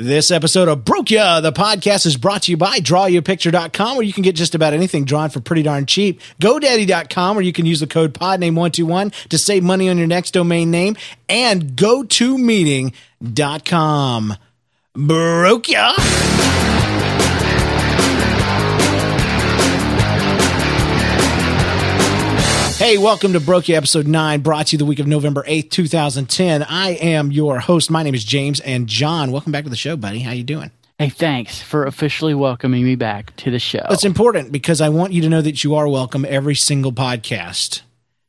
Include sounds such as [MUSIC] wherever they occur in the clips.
This episode of Broke Ya, the podcast, is brought to you by DrawYouPicture.com, where you can get just about anything drawn for pretty darn cheap. GoDaddy.com, where you can use the code PodName121 to save money on your next domain name. And GoToMeeting.com. Broke Ya! Hey, welcome to Broke Ya episode 9, brought to you the week of November 8th, 2010. I am your host. My name is James and John. Welcome back to the show, buddy. How you doing? Hey, thanks for officially welcoming me back to the show. It's important because I want you to know that you are welcome every single podcast.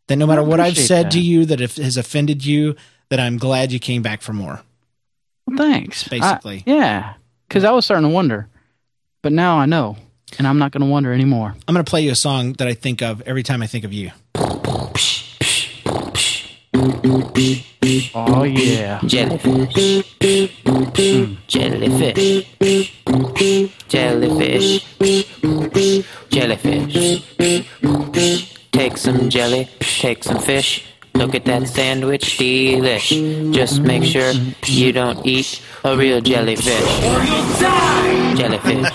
That no matter what I've said that. to you that if has offended you, that I'm glad you came back for more. Well, thanks. Basically. I- yeah, because I was starting to wonder, but now I know, and I'm not going to wonder anymore. I'm going to play you a song that I think of every time I think of you. Oh yeah. Jellyfish. Hmm. Hmm. Jellyfish. Jellyfish. Jellyfish. Take some jelly, take some fish. Look at that sandwich, delish. Just make sure you don't eat a real jellyfish. Jellyfish.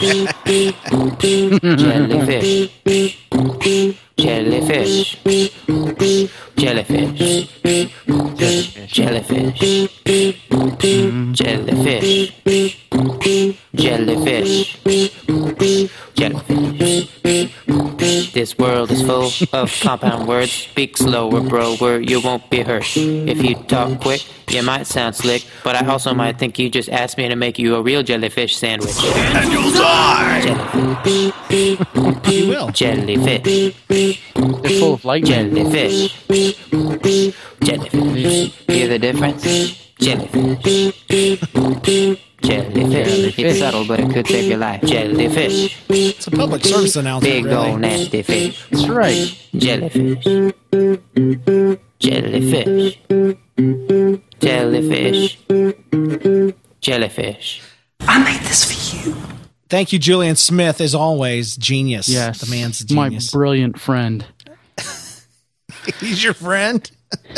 [LAUGHS] Jellyfish. Jellyfish. Jellyfish. Jellyfish. Jellyfish. Jellyfish. Jellyfish. This world is full of compound words. Speak slower, bro, or you won't be hurt. If you talk quick, you might sound slick, but I also might think you just asked me to make you a real jellyfish sandwich. And you'll die! Jellyfish. you will. Jellyfish. They're full of lightning. Jellyfish. Jellyfish. Hear the difference? Jellyfish. Jellyfish. It's subtle, but it could save your life. Jellyfish. It's a public service announcement. Big old nasty fish. That's right. Jellyfish. Jellyfish. Jellyfish. Jellyfish. Thank you, Julian Smith, as always. Genius. Yes. The man's a my brilliant friend. [LAUGHS] He's your friend.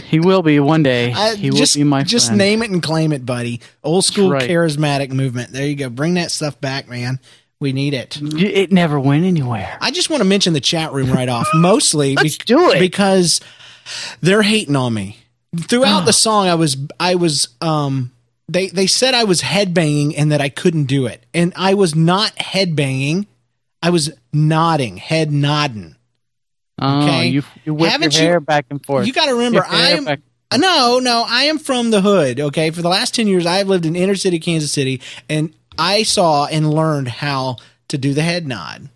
He will be one day. I- he just, will be my just friend. name it and claim it, buddy. Old school right. charismatic movement. There you go. Bring that stuff back, man. We need it. It never went anywhere. I just want to mention the chat room right off, [LAUGHS] mostly Let's do it. because they're hating on me. Throughout the song, I was I was um they they said I was headbanging and that I couldn't do it, and I was not headbanging. I was nodding, head nodding. Oh, Okay. you, you whip Haven't your you- back and forth. You got to remember, hair I'm back- no, no, I am from the hood. Okay, for the last ten years, I've lived in inner city Kansas City, and I saw and learned how to do the head nod.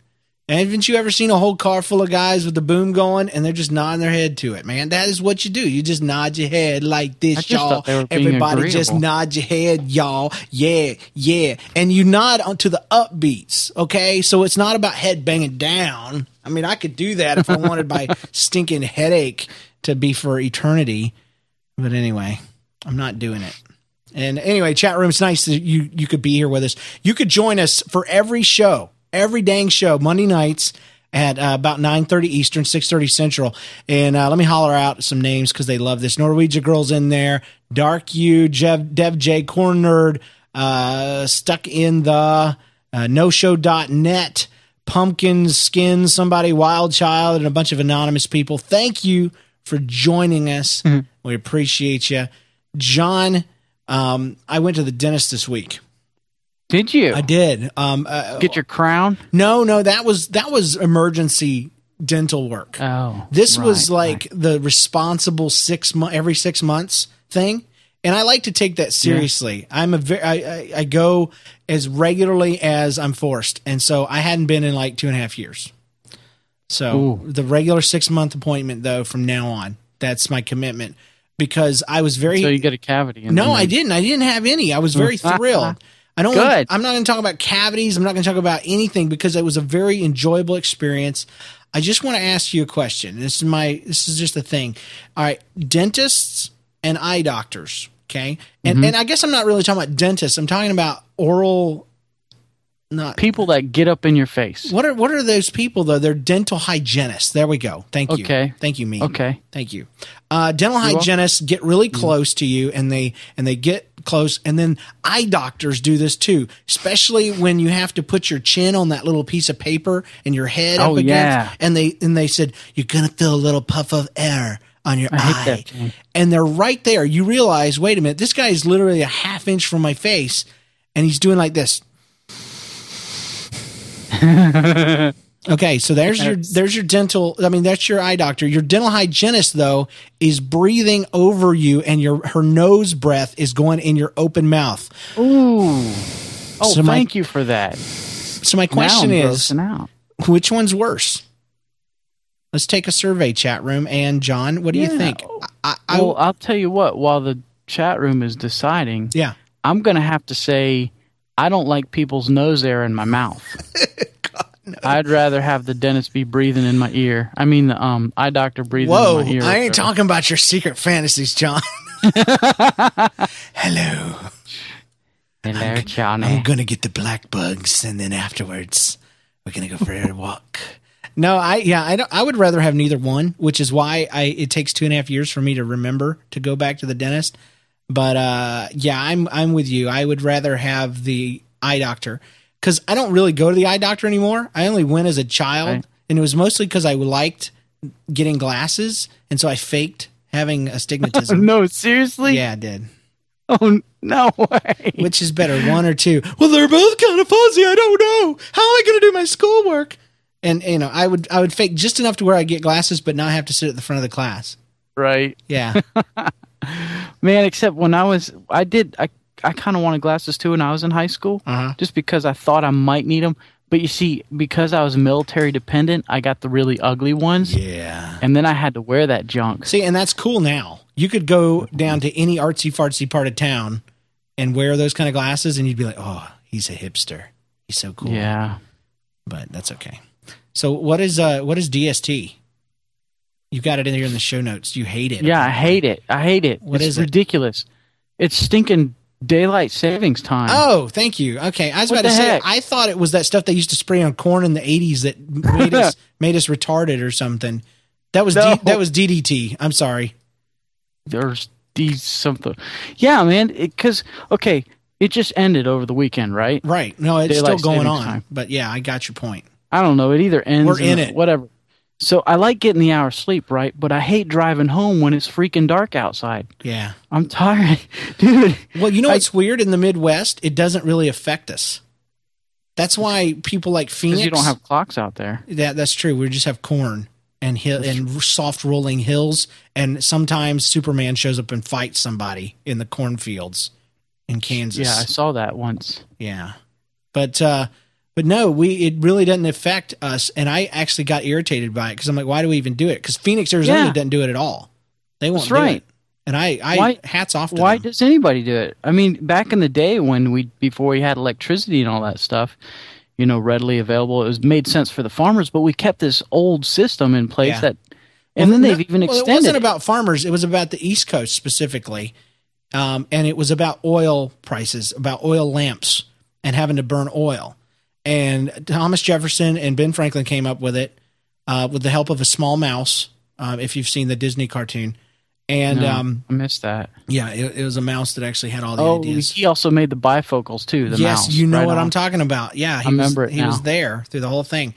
And haven't you ever seen a whole car full of guys with the boom going and they're just nodding their head to it, man? That is what you do. You just nod your head like this, y'all. thought they were being Everybody just nod your head, y'all. Yeah, yeah. And you nod onto the upbeats, okay? So it's not about head banging down. I mean, I could do that if I [LAUGHS] wanted my stinking headache to be for eternity. But anyway, I'm not doing it. And anyway, chat room, it's nice that you you could be here with us. You could join us for every show, every dang show, Monday nights at uh, about 9.30 Eastern, 6.30 Central. And uh, let me holler out some names because they love this. Norwegian Girl's in there. Dark U, Jev, Dev J, Corn Nerd, uh, Stuck in the, uh, NoShow.net, Pumpkin Skin, somebody, Wild Child, and a bunch of anonymous people. Thank you for joining us. We appreciate you. John, um, I went to the dentist this week. Did you I did. Um, uh, get your crown? no, no, that was that was emergency dental work. Oh, this was right, like the responsible six month every six months thing, and I like to take that seriously. I'm a very I, I, I go as regularly as I'm forced, and so I hadn't been in like two and a half years. So Ooh. the regular six month appointment though from now on, that's my commitment because I was very So you get a cavity. in no. I didn't. I didn't have any. I was very [LAUGHS] thrilled. I don't. Good. Want, I'm not going to talk about cavities. I'm not going to talk about anything because it was a very enjoyable experience. I just want to ask you a question. This is my. This is just a thing. All right, dentists and eye doctors. Okay, and mm-hmm. and I guess I'm not really talking about dentists. I'm talking about oral not People that get up in your face. What are what are those people though? They're dental hygienists. There we go. Thank you. Okay. Thank you, me. Okay. Thank you. Uh, dental welcome. hygienists get really close to you, and they and they get close, and then eye doctors do this too, especially when you have to put your chin on that little piece of paper and your head Oh, up against, yeah. and they and they said you're gonna feel a little puff of air on your I hate eye, that and they're right there. You realize, wait a minute, this guy is literally a half inch from my face, and he's doing like this. [LAUGHS] Okay, so there's your there's your dental. I mean, that's your eye doctor. Your dental hygienist though is breathing over you, and your her nose breath is going in your open mouth. Ooh. Oh, So my- thank you for that. So my question is, which one's worse? Let's take a survey, chat room, and John, what do you think? I, I, Well, I'll tell you what. While the chat room is deciding, yeah, I'm going to have to say I don't like people's nose air in my mouth. [LAUGHS] I'd rather have the dentist be breathing in my ear. I mean, the um, eye doctor breathing Whoa, in my ear. I ain't talking about your secret fantasies, John. [LAUGHS] Hello. Hello, Johnny. I'm gonna get the black bugs, and then afterwards, we're gonna go for a walk. No, I yeah, I don't. I would rather have neither one, which is why I it takes two and a half years for me to remember to go back to the dentist. But uh, yeah, I'm I'm with you. I would rather have the eye doctor because I don't really go to the eye doctor anymore. I only went as a child, Right. and it was mostly because I liked getting glasses, and so I faked having astigmatism. [LAUGHS] no, seriously? yeah, I did. Oh, no way. Which is better, one or two? Well, they're both kind of fuzzy. I don't know. How am I going to do my schoolwork? And you know, I would I would fake just enough to where I get glasses, but not have to sit at the front of the class. right. Yeah, [LAUGHS] [LAUGHS] Man, except when I was, I did, I, I kind of wanted glasses too when I was in high school, Uh-huh. just because I thought I might need them. But you see, because I was military dependent, I got the really ugly ones, yeah. and then I had to wear that junk. See, and that's cool now. You could go down to any artsy fartsy part of town and wear those kind of glasses, and you'd be like, "Oh, he's a hipster. He's so cool." Yeah. but that's okay. So, what is uh what is DST? You got it in here in the show notes. You hate it. Yeah, I hate it. I hate it. What it's is it? ridiculous. It's stinking daylight savings time. Oh, thank you. Okay, I was What about to the say? I thought it was that stuff they used to spray on corn in the '80s that made us [LAUGHS] made us retarded or something. That was No. D, that was DDT. I'm sorry. There's these something. Yeah, man. Because okay, it just ended over the weekend, right? Right? No, it's Daylight still going on. time. But yeah, I got your point. I don't know. It either ends. We're in it. Whatever. So I like getting the hour of sleep, right? But I hate driving home when it's freaking dark outside. Yeah. I'm tired, [LAUGHS] dude. Well, you know I- what's weird in the Midwest? It doesn't really affect us. That's why people like Phoenix. Because you don't have clocks out there. that. That's true. We just have corn and hill and soft rolling hills, and sometimes Superman shows up and fights somebody in the cornfields in Kansas. Yeah, I saw that once. Yeah. But uh but no, we it really doesn't affect us and I actually got irritated by it cuz I'm like why do we even do it? Cuz Phoenix Arizona Yeah. doesn't do it at all. They won't That's do right. it. And I I Why- hats off to Why them. does anybody do it? I mean, back in the day when we before we had electricity and all that stuff, you know, readily available, it was made sense for the farmers. But we kept this old system in place Yeah. that, and Well, then they've even well, extended. It wasn't about farmers, it was about the East Coast specifically. Um and it was about oil prices, about oil lamps and having to burn oil. And Thomas Jefferson and Ben Franklin came up with it uh, with the help of a small mouse. Um, if you've seen the Disney cartoon, and No, um, I missed that. Yeah, it, it was a mouse that actually had all the Oh, ideas. he also made the bifocals too. The yes, mouse, you know right what on. I'm talking about. Yeah, he I remember was, it he was there through the whole thing.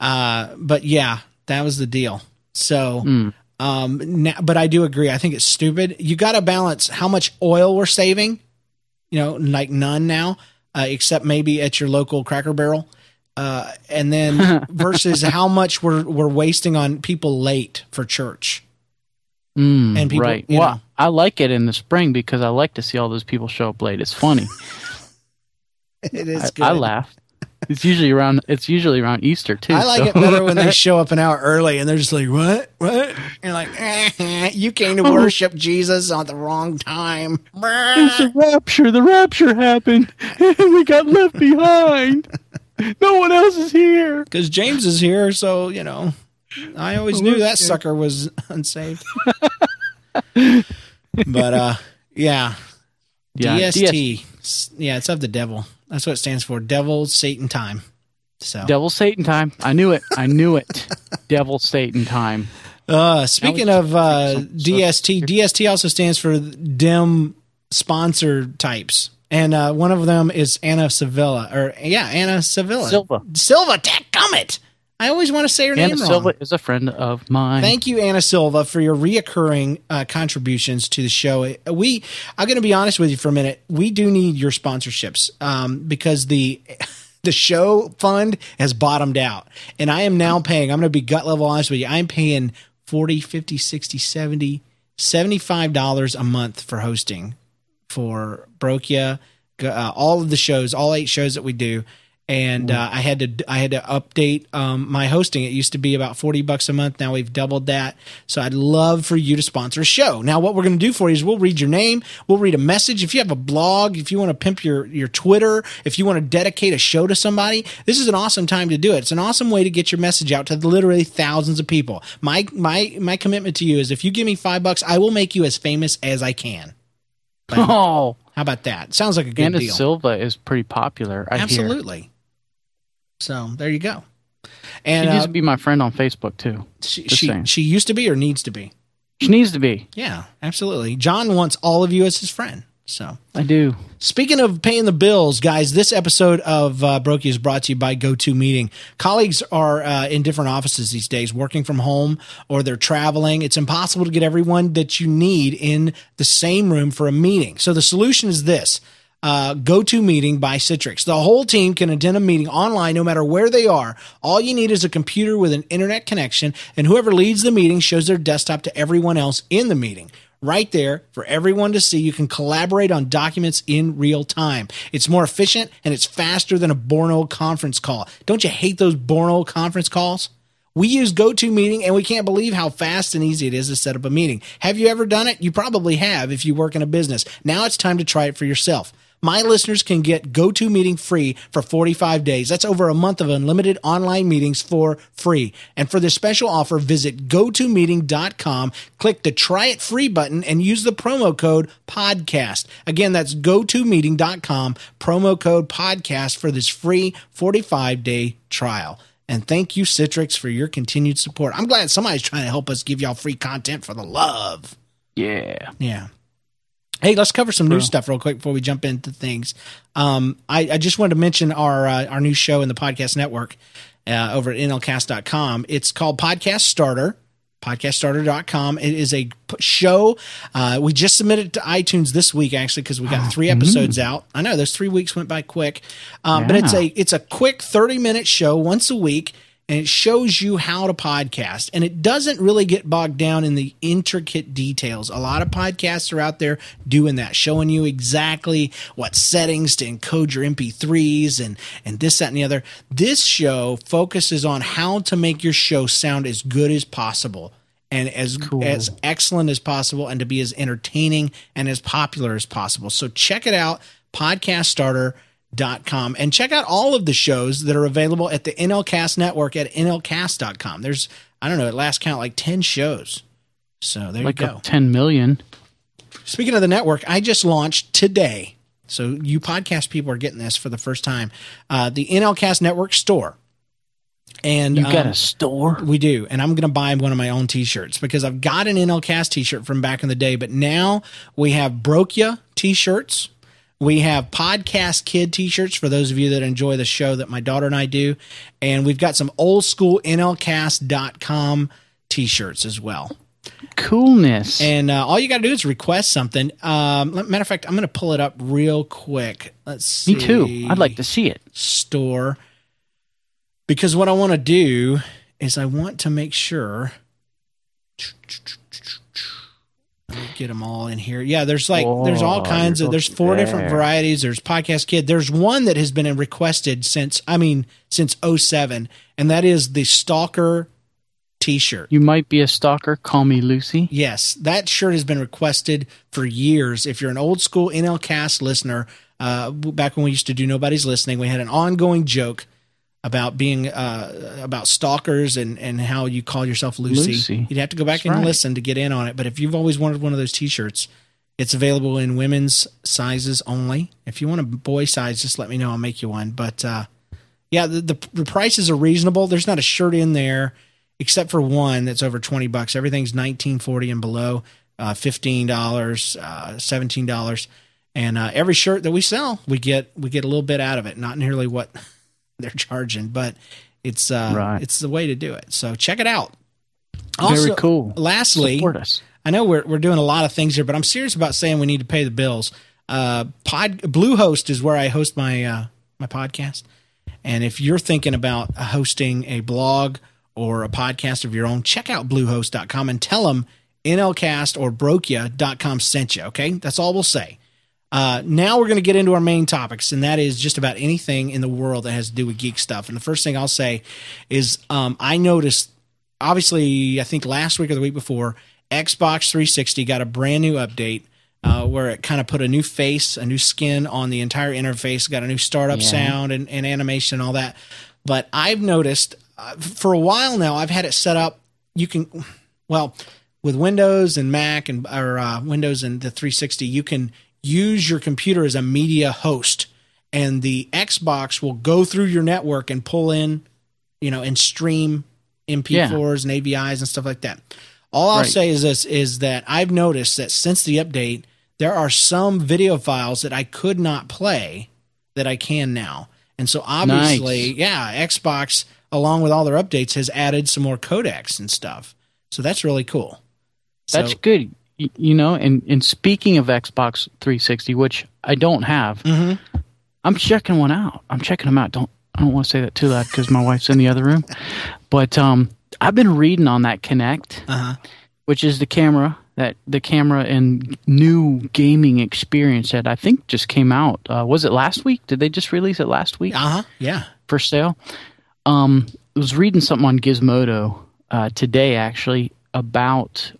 Uh, but yeah, that was the deal. So, Hmm. um, now, but I do agree. I think it's stupid. You got to balance how much oil we're saving. You know, like none now, uh, except maybe at your local Cracker Barrel. Uh, and then [LAUGHS] versus how much we're we're wasting on people late for church. Mm, and people, right. well, know. I like it in the spring because I like to see all those people show up late. It's funny. [LAUGHS] It is I, good. I laugh. It's usually around. It's usually around Easter too. I like so- it better when they [LAUGHS] show up an hour early and they're just like, "What? What?" And you're like, eh, "You came to worship Jesus at the wrong time." It's the rapture. The rapture happened, [LAUGHS] and we got left behind. No one else is here. Because James is here, so you know, I always knew that sucker was [LAUGHS] unsaved. but uh, yeah, Yeah, DST. Yeah, it's of the devil. That's what it stands for. Devil, Satan, time. So, Devil Satan time. I knew it. I knew it. [LAUGHS] Devil Satan time. uh, speaking of uh, DST, DST also stands for dim sponsor types. And uh, one of them is Anna Sevilla, or yeah, Anna Sevilla. Silva. Silva, dadgummit. I always want to say her Anna name wrong. Silva is a friend of mine. Thank you, Anna Silva, for your reoccurring uh, contributions to the show. We, I'm going to be honest with you for a minute. We do need your sponsorships um, because the [LAUGHS] the show fund has bottomed out, and I am now paying. I'm going to be gut level honest with you. I'm paying 40, 50, 60, 70, 75 dollars a month for hosting for Broke Ya, uh, all of the shows, all eight shows that we do. And uh, I had to I had to update um, my hosting. It used to be about forty bucks a month. Now we've doubled that. So I'd love for you to sponsor a show. Now what we're going to do for you is we'll read your name, we'll read a message. If you have a blog, if you want to pimp your your Twitter, if you want to dedicate a show to somebody, this is an awesome time to do it. It's an awesome way to get your message out to literally thousands of people. My my my commitment to you is if you give me five bucks, I will make you as famous as I can. [LAUGHS] Oh, How about that? Sounds like a good Anna deal. Silva is pretty popular. I hear. So there you go. And She needs uh, to be my friend on Facebook too. she she, saying. she used to be or needs to be. She needs to be. Yeah, absolutely. John wants all of you as his friend. So I do. Speaking of paying the bills, guys, this episode of uh, Broke Ya is brought to you by GoToMeeting. Colleagues are uh, in different offices these days, working from home or they're traveling. It's impossible to get everyone that you need in the same room for a meeting. So the solution is this. Uh, GoToMeeting by Citrix. The whole team can attend a meeting online no matter where they are. All you need is a computer with an internet connection, and whoever leads the meeting shows their desktop to everyone else in the meeting right there for everyone to see. You can collaborate on documents in real time. It's more efficient and it's faster than a boring old conference call. Don't you hate those boring old conference calls? We use GoToMeeting and we can't believe how fast and easy it is to set up a meeting. Have you ever done it? You probably have if you work in a business. Now it's time to try it for yourself. My listeners can get GoToMeeting free for 45 days. That's over a month of unlimited online meetings for free. And for this special offer, visit gotomeeting.com, click the try it free button, and use the promo code podcast. Again, that's gotomeeting.com, promo code podcast for this free 45 day trial. And thank you, Citrix, for your continued support. I'm glad somebody's trying to help us give y'all free content for the love. Yeah. Yeah. Hey, let's cover some news stuff real quick before we jump into things. Um, I, I just wanted to mention our uh, our new show in the podcast network uh, over at nlcast.com. It's called Podcast Starter. Podcaststarter.com. It is a show. Uh, we just submitted it to iTunes this week, actually, because we got three episodes out. I know those three weeks went by quick, um, but it's a it's a quick thirty minute show once a week and it shows you how to podcast. And it doesn't really get bogged down in the intricate details. A lot of podcasts are out there doing that showing you exactly what settings to encode your mp3s and and this that and the other. This show focuses on how to make your show sound as good as possible and as as excellent as possible and to be as entertaining and as popular as possible. So check it out podcast starter dot com and check out all of the shows that are available at the NLCast network at nlcast.com. There's I don't know, at last count like 10 shows. So there Like you go. 10 million. Speaking of the network, I just launched today. So you podcast people are getting this for the first time. Uh, the NLCast network store. And You got um, a store? we do, and I'm going to buy one of my own T-shirts because I've got an NLCast T-shirt from back in the day, but now we have Broke Ya T-shirts. We have Podcast Kid T-shirts for those of you that enjoy the show that my daughter and I do, and we've got some old school NLCast.com T-shirts as well. Coolness. And uh, all you got to do is request something. Um, matter of fact, I'm going to pull it up real quick. Let's see. Me too. I'd like to see it. store because what I want to do is I want to make sure. Let me get them all in here. Yeah, there's like there's all Oh, kinds of there's looking four different varieties. There's podcast kid. There's one that has been requested since I mean since 07 and that is the Stalker t-shirt. You might be a stalker. Call me Lucy. Yes, that shirt has been requested for years. If you're an old school NL Cast listener, uh, back when we used to do Nobody's Listening, we had an ongoing joke about being uh, about stalkers and, and how you call yourself Lucy. Lucy. You'd have to go back That's and right. listen to get in on it. But if you've always wanted one of those T-shirts, It's available in women's sizes only. If you want a boy size, just let me know. I'll make you one. But uh, yeah, the, the the prices are reasonable. There's not a shirt in there except for one that's over twenty bucks. Everything's nineteen forty and below, uh, fifteen dollars, uh, seventeen dollars, and uh, every shirt that we sell, we get we get a little bit out of it. Not nearly what they're charging, but it's uh, Right. it's the way to do it. So check it out. Very cool. Lastly, Support us. I know we're we're doing a lot of things here, but I'm serious about saying we need to pay the bills. Uh, Pod Bluehost is where I host my uh, my podcast, and if you're thinking about hosting a blog or a podcast of your own, check out Bluehost.com and tell them NLCast or Brokia.com sent you. Okay, that's all we'll say. Uh, now we're going to get into our main topics, and that is just about anything in the world that has to do with geek stuff. And the first thing I'll say is um, I noticed, obviously, I think last week or the week before, Xbox 360 got a brand new update uh, where it kind of put a new face, a new skin on the entire interface, got a new startup Yeah. sound and, and animation and all that. But I've noticed uh, for a while now, I've had it set up. You can, well, with Windows and Mac and or uh, Windows and the 360, you can use your computer as a media host, and the Xbox will go through your network and pull in, you know, and stream MP4s and AVIs and stuff like that. All I'll Right. say is this: is that I've noticed that since the update, there are some video files that I could not play that I can now, and so obviously, Nice. yeah, Xbox along with all their updates has added some more codecs and stuff. So that's really cool. That's so, good. You know, and, and speaking of Xbox 360, which I don't have, Mhm. I'm checking one out. I'm checking them out. Don't I don't want to say that too loud because my wife's in the other room. But um, I've been reading on that Kinect, Uh-huh. which is the camera that the camera and new gaming experience that I think just came out. Uh, was it last week? Did they just release it last week? Uh huh. Yeah. for sale. Um, I was reading something on Gizmodo uh, today, actually, about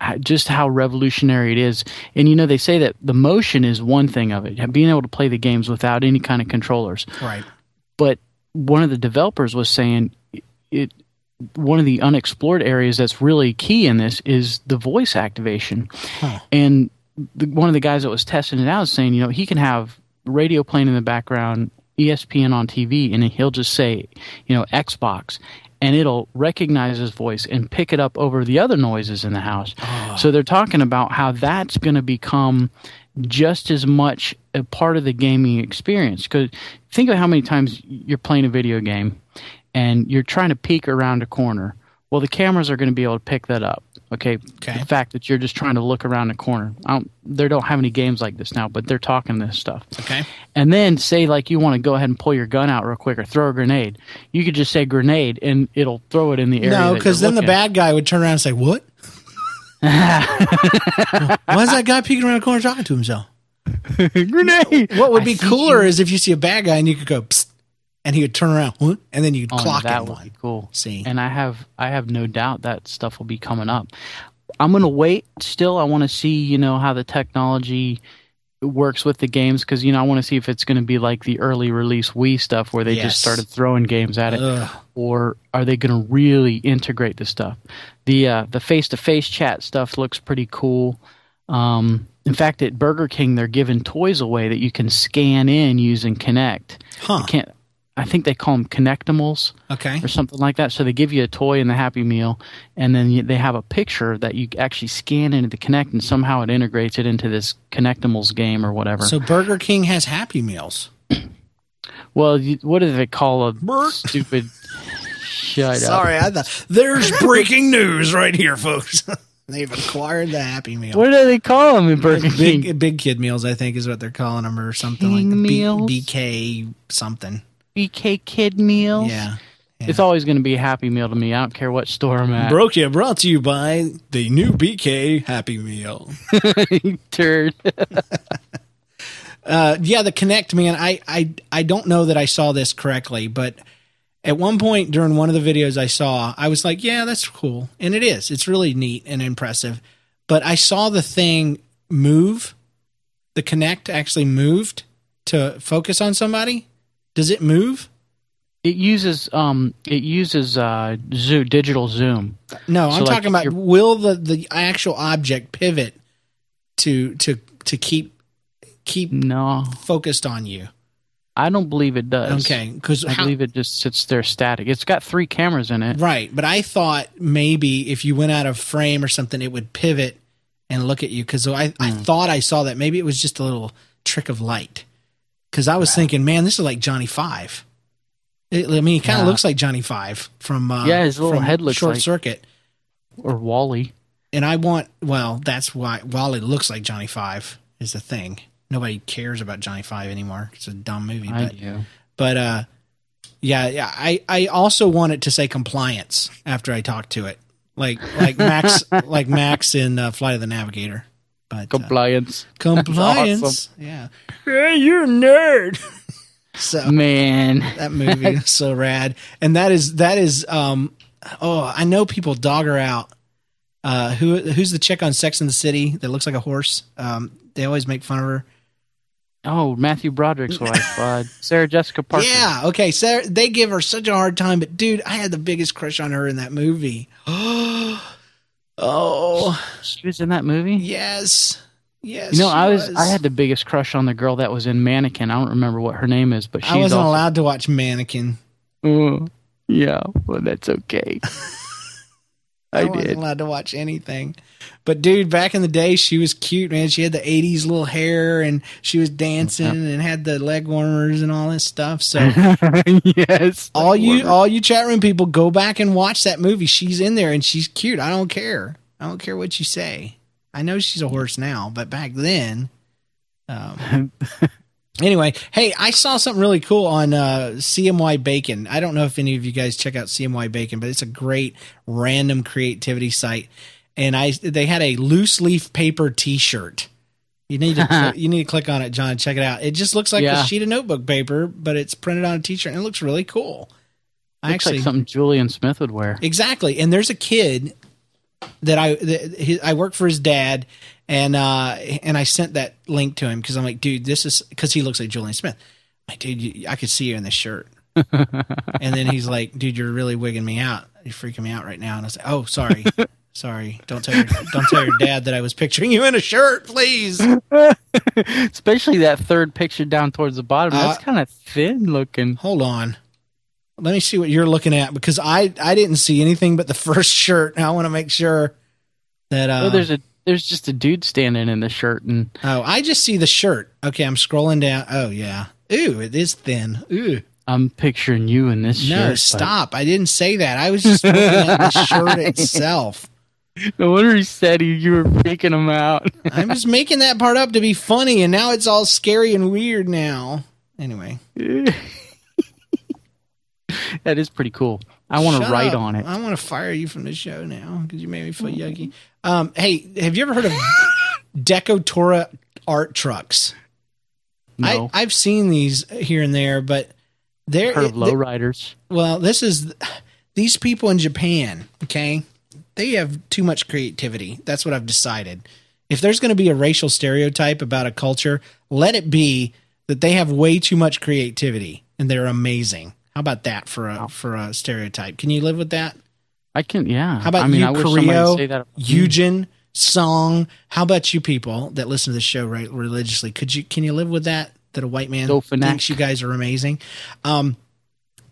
Uh, just how revolutionary it is. And you know, they say that the motion is one thing of it, being able to play the games without any kind of controllers. Right. But one of the developers was saying it. One of the unexplored areas that's really key in this is the voice activation. And the, one of the guys that was testing it out is saying, you know, he can have radio playing in the background, ESPN on TV, and he'll just say, you know, Xbox, and it'll recognize his voice and pick it up over the other noises in the house. Ah. So they're talking about how that's going to become just as much a part of the gaming experience. Because think of how many times you're playing a video game and you're trying to peek around a corner. Well, the cameras are going to be able to pick that up. Okay. Okay. The fact that you're just trying to look around a corner. I don't, they don't have any games like this now, but they're talking this stuff. Okay. And then say like you want to go ahead and pull your gun out real quick or throw a grenade. You could just say grenade and it'll throw it in the air. No, because then the bad guy would turn around and say, "What? [LAUGHS] Why is that guy peeking around the corner talking to himself?" [LAUGHS] grenade. What would I be cooler you. is if you see a bad guy and you could go, Psst, and he would turn around, and then you'd Oh, clock that would one. be cool. See. and I have I have no doubt that stuff will be coming up. I'm gonna wait. Still, I want to see you know how the technology works with the games because you know I want to see if it's going to be like the early release Wii stuff where they Yes. just started throwing games at it, Ugh. or are they going to really integrate the stuff? The uh, the face to face chat stuff looks pretty cool. Um, in fact, at Burger King, they're giving toys away that you can scan in using Kinect. Huh. You can't. I think they call them Kinectimals Okay. or something like that. So they give you a toy in the Happy Meal, and then you, they have a picture that you actually scan into the Kinect, and somehow it integrates it into this Kinectimals game or whatever. So Burger King has Happy Meals. [CLEARS THROAT] well, you, what do they call a Bur- stupid? [LAUGHS] Shut up. Sorry, I thought there's [LAUGHS] breaking news right here, folks. [LAUGHS] They've acquired the Happy Meal. What do they call them in Burger King? Big big kid meals, I think, is what they're calling them, or something King like the B-? BK something. BK Kid Meals. Yeah. It's always going to be a Happy Meal to me. I don't care what store I'm at. Broke Ya brought to you by the new BK Happy Meal. [LAUGHS] Turd. [LAUGHS] Uh, yeah, the Kinect, man. I, I I don't know that I saw this correctly, but at one point during one of the videos I saw, I was like, "Yeah, that's cool," and it is. It's really neat and impressive. But I saw the thing move. The Kinect actually moved to focus on somebody. Does it move? It uses um it uses uh zoom digital zoom. No, So, I'm like, talking about will the the actual object pivot to to to keep keep No, focused on you. I don't believe it does. Okay, because I believe it just sits there static. It's got three cameras in it. right, but I thought maybe if you went out of frame or something, it would pivot and look at you. Because I I Hmm. thought I saw that maybe it was just a little trick of light. Because I was thinking, man, this is like Johnny Five. It, I mean, it kind of Yeah. looks like Johnny Five from uh, Yeah, his little head looks Short like- Circuit. Or WALL-E. and I want well, that's why WALL-E looks like Johnny Five is the thing. Nobody cares about Johnny Five anymore. It's a dumb movie, I but do. but uh, yeah, yeah. I I also want it to say compliance after I talk to it, like like Max [LAUGHS] like Max in uh, Flight of the Navigator. But uh, Compliance. compliance, awesome. yeah. Hey, you're a nerd. [LAUGHS] so Man. that movie is so [LAUGHS] rad and that is that is um oh i know people dog her out uh who who's the chick on sex in the city that looks like a horse um they always make fun of her Oh, Matthew Broderick's wife, [LAUGHS] uh, Sarah Jessica Parker. yeah okay so they give her such a hard time but dude i had the biggest crush on her in that movie [GASPS] Oh, oh She was in that movie? yes yes You know, she I was, I had the biggest crush on the girl that was in Mannequin. I don't remember what her name is, but she's i wasn't also, allowed to watch mannequin Oh, yeah, well, that's okay. [LAUGHS] [LAUGHS] I, wasn't did. allowed to watch anything. But dude, back in the day, she was cute, man. She had the '80s little hair, and she was dancing and had the leg warmers and all this stuff. So [LAUGHS] yes. all you all you chat room people, go back and watch that movie. She's in there and she's cute. I don't care. I don't care what you say. I know she's a horse now, but back then. Um, [LAUGHS] anyway, hey, I saw something really cool on uh, CMY Bacon. I don't know if any of you guys check out CMY Bacon, but it's a great random creativity site. And I they had a loose leaf paper T-shirt. You need to [LAUGHS] you need to click on it, John. Check it out. It just looks like Yeah. a sheet of notebook paper, but it's printed on a T-shirt, and it looks really cool. I Looks actually like something Julian Smith would wear. Exactly. And there's a kid that I that I work for his dad, and uh, and I sent that link to him because I'm like, dude, this is because he looks like Julian Smith. I'm like, dude, you, I could see you in this shirt. [LAUGHS] and then he's like, dude, you're really wigging me out. You're freaking me out right now. And I said, like, oh, sorry. [LAUGHS] Sorry, don't tell your don't tell your dad that I was picturing you in a shirt, please. [LAUGHS] Especially that third picture down towards the bottom. That's Uh, kind of thin looking. Hold on, let me see what you're looking at because I I didn't see anything but the [LAUGHS] first shirt. And I want to make sure that uh, oh, there's a there's just a dude standing in the shirt, and Oh, I just see the shirt. Okay, I'm scrolling down. Oh yeah. Ooh, it is thin. Ooh. I'm picturing you in this No, shirt. but- stop. I didn't say that. I was just looking at the [LAUGHS] shirt itself. No wonder he said he, you were freaking him out. [LAUGHS] I'm just making that part up to be funny, and now it's all scary and weird now. Anyway. That is pretty cool. I want to write up. on it. I want to fire you from the show now because you made me feel yucky. Um, hey, have you ever heard of [LAUGHS] Decotora art trucks? No, I, I've seen these here and there, but they're heard of lowriders. Well, this is these people in Japan, okay? They have too much creativity. That's what I've decided. If there's going to be a racial stereotype about a culture, let it be that they have way too much creativity and they're amazing. How about that for a for a stereotype? Can you live with that? I can, yeah. How about I mean, you, I wish somebody would Korea, say that. about me. Eugen, Song? How about you people that listen to the show right religiously? Could you can you live with that? That a white man Dofinak. thinks you guys are amazing. Um,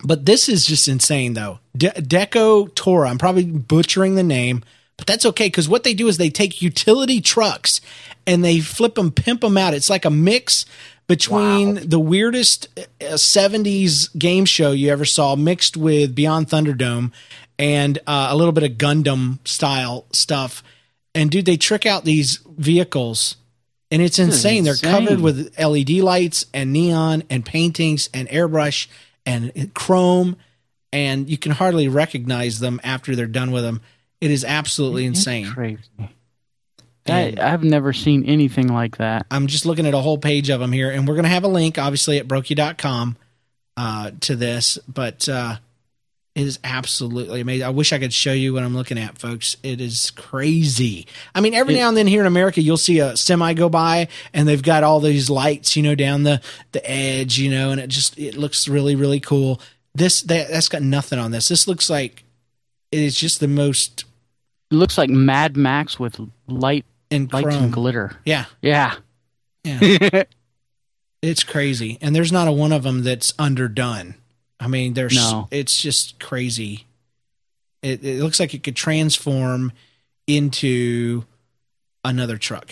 but this is just insane, though. De- Deco Tora. I'm probably butchering the name, but that's okay because what they do is they take utility trucks and they flip them, pimp them out. It's like a mix between the weirdest uh, 70s game show you ever saw mixed with Beyond Thunderdome and uh, a little bit of Gundam style stuff. And dude, they trick out these vehicles and it's is insane. They're covered with LED lights and neon and paintings and airbrush and chrome, and you can hardly recognize them after they're done with them. It is absolutely insane. Crazy. I've never seen anything like that. I'm just looking at a whole page of them here, and we're going to have a link, obviously, at brokey.com uh, to this, but uh, it is absolutely amazing. I wish I could show you what I'm looking at, folks. It is crazy. I mean, every It- now and then here in America, you'll see a semi go by, and they've got all these lights, you know, down the the edge, you know, and it just it looks really really cool. This that that's got nothing on this. This looks like it is just the most It looks like Mad Max with light in Lights chrome. and glitter. yeah, Yeah. yeah. [LAUGHS] it's crazy, and there's not a one of them that's underdone. I mean, there's No. it's just crazy. It, it looks like it could transform into another truck,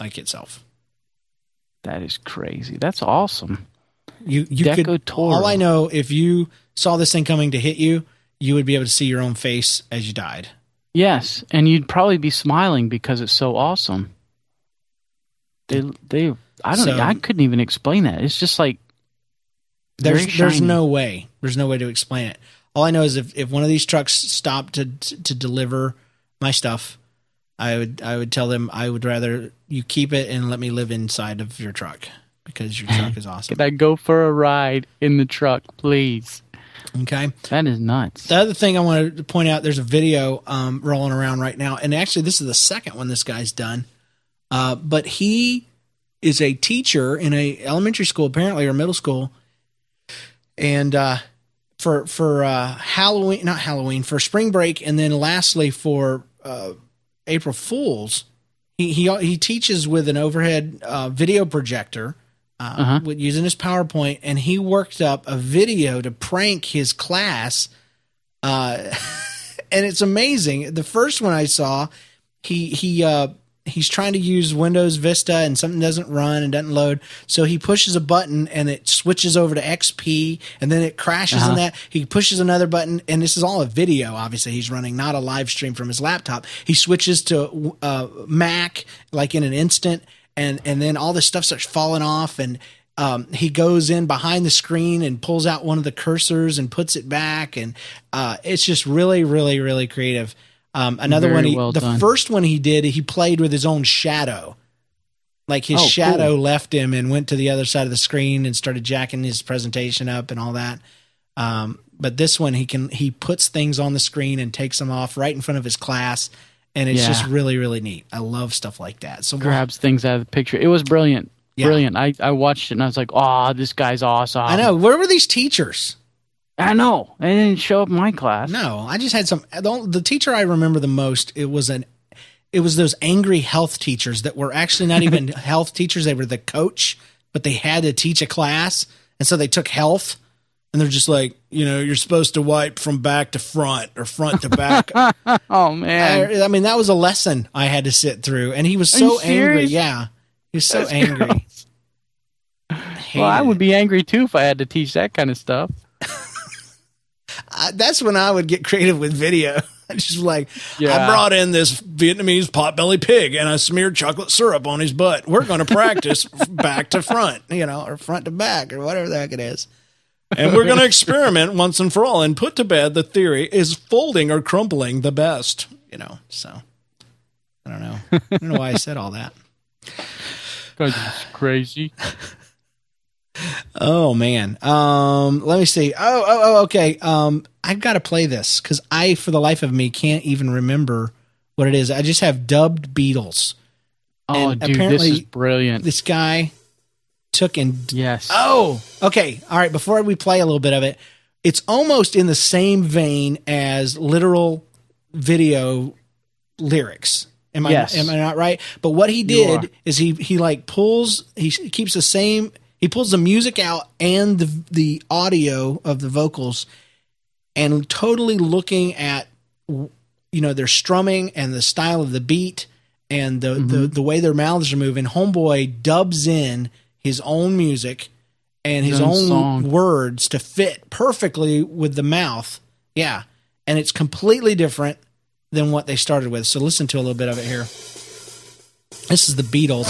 like itself. That is crazy. That's awesome. You you Deco could. Toro. All I know, if you saw this thing coming to hit you, you would be able to see your own face as you died. Yes, and you'd probably be smiling because it's so awesome. They they I don't So- I couldn't even explain that. It's just like There's there's no way. There's no way to explain it. All I know is if, if one of these trucks stopped to to deliver my stuff, I would I would tell them I would rather you keep it and let me live inside of your truck because your [LAUGHS] truck is awesome. can I go for a ride in the truck, please? Okay. That is nuts. The other thing I wanted to point out, there's a video um, rolling around right now, and actually this is the second one this guy's done. Uh, but he is a teacher in a elementary school, apparently, or middle school, and uh, for for uh, Halloween, not Halloween, for spring break, and then lastly for uh, April Fools, he he he teaches with an overhead uh, video projector. Uh, Uh-huh. with using his PowerPoint, and he worked up a video to prank his class uh, [LAUGHS] and it's amazing. The first one I saw, he he uh, he's trying to use Windows Vista and something doesn't run and doesn't load, so he pushes a button and it switches over to XP, and then it crashes in Uh-huh. that. He pushes another button, and this is all a video. Obviously, he's running not a live stream from his laptop. He switches to uh, Mac like in an instant, and and then all this stuff starts falling off and. Um, he goes in behind the screen and pulls out one of the cursors and puts it back, and uh, it's just really, really, really creative. Um, another Very one, he, well the done. first one he did, he played with his own shadow. Like his Oh, cool. shadow left him and went to the other side of the screen and started jacking his presentation up and all that. Um, but this one, he can he puts things on the screen and takes them off right in front of his class, and it's Yeah. just really, really neat. I love stuff like that. So Grabs things out of the picture. It was brilliant. Yeah. Brilliant. I, I watched it and I was like, oh, this guy's awesome. I know where were these teachers? I know. They didn't show up in my class. No, I just had some. The, the teacher I remember the most, it was an, it was those angry health teachers that were actually not even [LAUGHS] health teachers. They were the coach, but they had to teach a class, and so they took health, and they're just like, you know, you're supposed to wipe from back to front or front to back. [LAUGHS] Oh man. I, I mean, that was a lesson I had to sit through, and he was so angry. Yeah, he was so That's angry. gross. well, I would be angry too if I had to teach that kind of stuff. [LAUGHS] I, that's when I would get creative with video. I [LAUGHS] just like, I brought in this Vietnamese potbelly pig and I smeared chocolate syrup on his butt. We're going to practice back to front, you know, or front to back or whatever the heck it is. And we're going to experiment once and for all and put to bed the theory is folding or crumpling the best, you know. So I don't know. I don't know why I said all that. Because it's crazy. Oh man. Um, let me see. Oh, oh, oh okay. Um, I've got to play this because I, for the life of me, can't even remember what it is. I just have dubbed Beatles. Oh, And dude, this is brilliant. This guy took and yes. oh, okay. All right. Before we play a little bit of it, it's almost in the same vein as literal video lyrics. Am I Yes. am I not right? But what he did is he he like pulls he keeps the same he pulls the music out and the the audio of the vocals and totally looking at you know their strumming and the style of the beat and the the, mm-hmm. the way their mouths are moving homeboy dubs in his own music and his His own own song. words to fit perfectly with the mouth. Yeah. And it's completely different than what they started with. So listen to a little bit of it here. This is the beatles.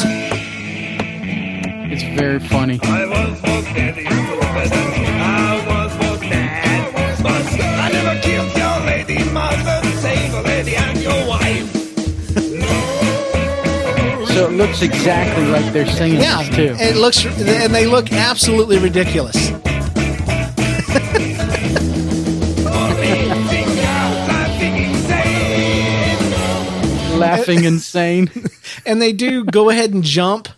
It's very funny. So it looks exactly like they're singing yeah this too. it looks and they look absolutely ridiculous For me, sing out, I think insane. Laughing insane. and they do go ahead and jump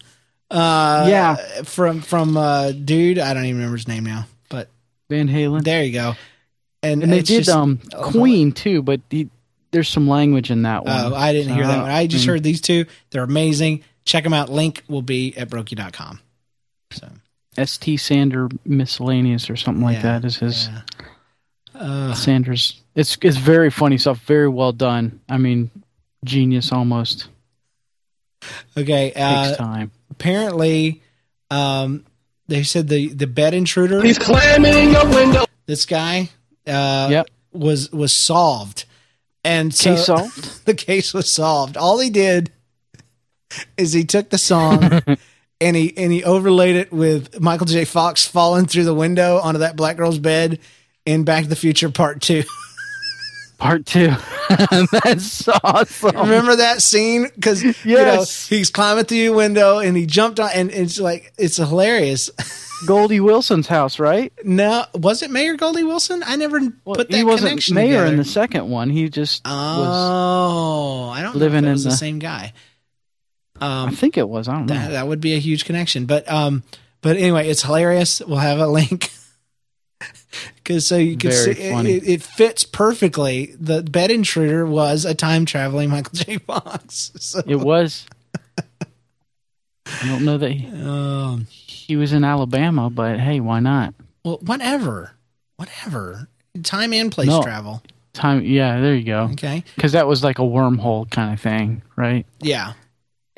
uh Yeah. from from uh dude i don't even remember his name now but Van Halen. there you go and, and they it's did just- um Queen too, but the there's some language in that one. Oh, I didn't hear that one. I just mean, heard these two. They're amazing. Check them out. Link will be at brokey.com. So, St. Sander miscellaneous or something like Yeah, that is his yeah. Uh, Sanders. It's it's very funny stuff. Very well done. I mean, genius almost. okay. Takes Uh, time. apparently, um, they said the, the bed intruder, He's climbing a window. this guy, uh, Yep. was, was solved. And so Case solved. [LAUGHS] the case was solved. All he did is he took the song [LAUGHS] and he and he overlaid it with Michael J. Fox falling through the window onto that black girl's bed in Back to the Future Part Two. [LAUGHS] Part two. [LAUGHS] That's awesome. Remember that scene? Because you know he's climbing through the window and he jumped on, and it's like it's hilarious. [LAUGHS] Goldie Wilson's house, right? no, was it Mayor Goldie Wilson? I never Well, put that he wasn't connection mayor together. in the second one. He just was. Oh, I don't living know if it in the the- same guy. I Um, think it was. I don't know. that, that would be a huge connection. But um, but anyway, it's hilarious. We'll have a link [LAUGHS] because so you can Very see it, it fits perfectly. The bed intruder was a time traveling Michael [LAUGHS] J. Fox. So, It was. I don't know that he, um, he was in Alabama, but hey, why not? well, whatever, whatever. Time and place No. travel. Time, yeah, there you go. Okay. Because that was like a wormhole kind of thing, right? Yeah.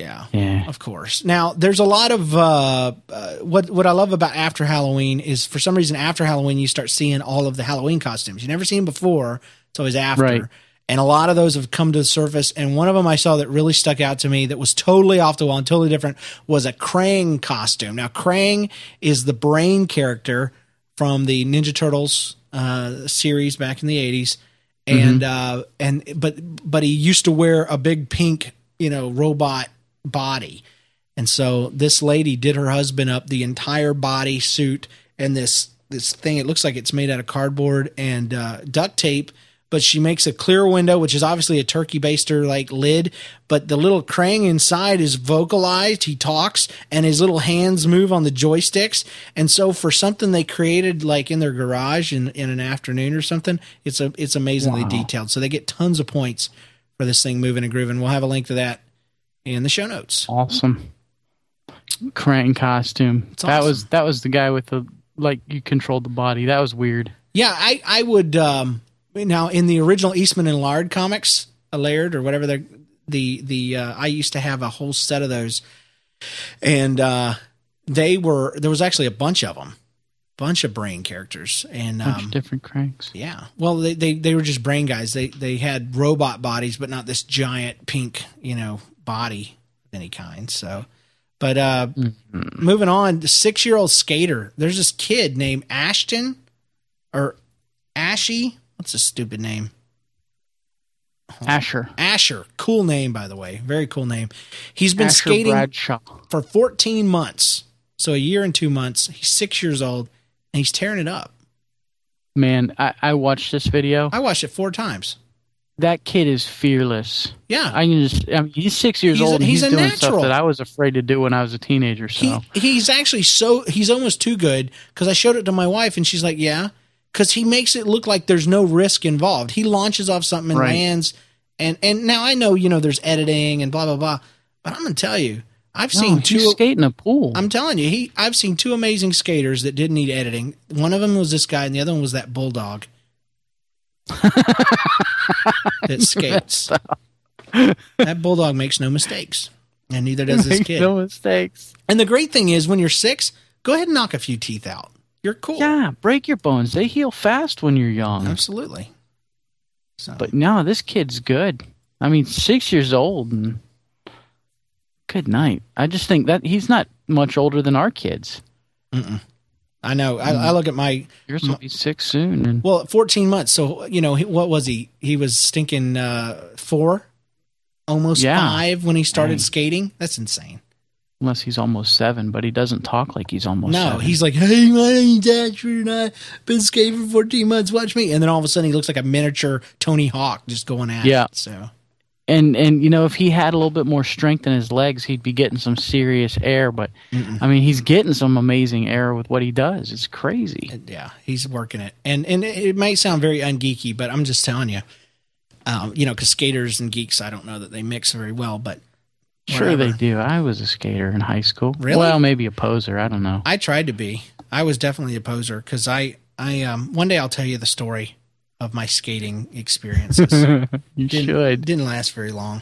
Yeah. Yeah. Of course. Now, there's a lot of uh, uh, what what I love about after Halloween is for some reason after Halloween you start seeing all of the Halloween costumes. You never seen before; it's always after. Right. And a lot of those have come to the surface. And one of them I saw that really stuck out to me that was totally off the wall and totally different was a Krang costume. Now, Krang is the brain character from the Ninja Turtles uh, series back in the 80s. And uh, and but but he used to wear a big pink, you know, robot body. And so this lady did her husband up the entire body suit and this this thing. It looks like it's made out of cardboard and uh, duct tape, but she makes a clear window, which is obviously a turkey baster like lid. But the little Krang inside is vocalized. He talks and his little hands move on the joysticks. And so for something they created like in their garage in, in an afternoon or something, it's a it's amazingly Wow. detailed. So they get tons of points for this thing moving and grooving. We'll have a link to that in the show notes. Awesome. Krang costume. It's That awesome. was that was the guy with the like you controlled the body. That was weird. Yeah, I I would um now in the original Eastman and Lard comics, a Laird or whatever they're the the uh, I used to have a whole set of those, and uh they were there was actually a bunch of them, bunch of brain characters, and bunch um, of different Krangs. yeah, well they, they they were just brain guys. They they had robot bodies, but not this giant pink you know body of any kind. So. But uh, moving on, the six year old skater. There's this kid named Ashton or Ashy. What's a stupid name? Asher. Asher. Cool name, by the way. Very cool name. He's been Asher skating Bradshaw. for 14 months. So a year and two months. He's six years old and he's tearing it up. Man, I, I watched this video. I watched it four times. That kid is fearless. Yeah. I can just. I mean, he's six years He's a- old. and he's he's a doing natural. stuff that I was afraid to do when I was a teenager. he, So he's actually so he's almost too good because I showed it to my wife and she's like, yeah, because he makes it look like there's no risk involved. He launches off something and Right. lands, and and now I know you know there's editing and blah blah blah, but I'm gonna tell you, I've seen two. he's skating a pool. I'm telling you, he I've seen two amazing skaters that didn't need editing. One of them was this guy, and the other one was that bulldog [LAUGHS] [LAUGHS] that skates. that bulldog makes no mistakes, and neither does this kid. no mistakes. And the great thing is, when you're six, go ahead and knock a few teeth out. You're cool. Yeah, break your bones. They heal fast when you're young. absolutely. So, But no, this kid's good. I mean, six years old and good night. I just think that he's not much older than our kids. I know. I, I look at my Yours will be six soon, and well, 14 months. So you know, he- what was he? He was stinking uh, four, almost Yeah. five when he started Dang. skating. That's insane. unless he's almost seven, but he doesn't talk like he's almost. No, seven. he's like, hey, my name's Asher, and I've been skating for 14 months. Watch me. And then all of a sudden, he looks like a miniature Tony Hawk just going at Yeah. it. So, and and you know if he had a little bit more strength in his legs, he'd be getting some serious air. But I mean, he's getting some amazing air with what he does. It's crazy. yeah, he's working it. And and it may sound very ungeeky, but I'm just telling you, Um, you know, because skaters and geeks, I don't know that they mix very well, but Sure, they do. I was a skater in high school. Really? Well, maybe a poser. I don't know. I tried to be. I was definitely a poser because I, I, um, one day I'll tell you the story of my skating experiences. [LAUGHS] you didn't, should. Didn't last very long.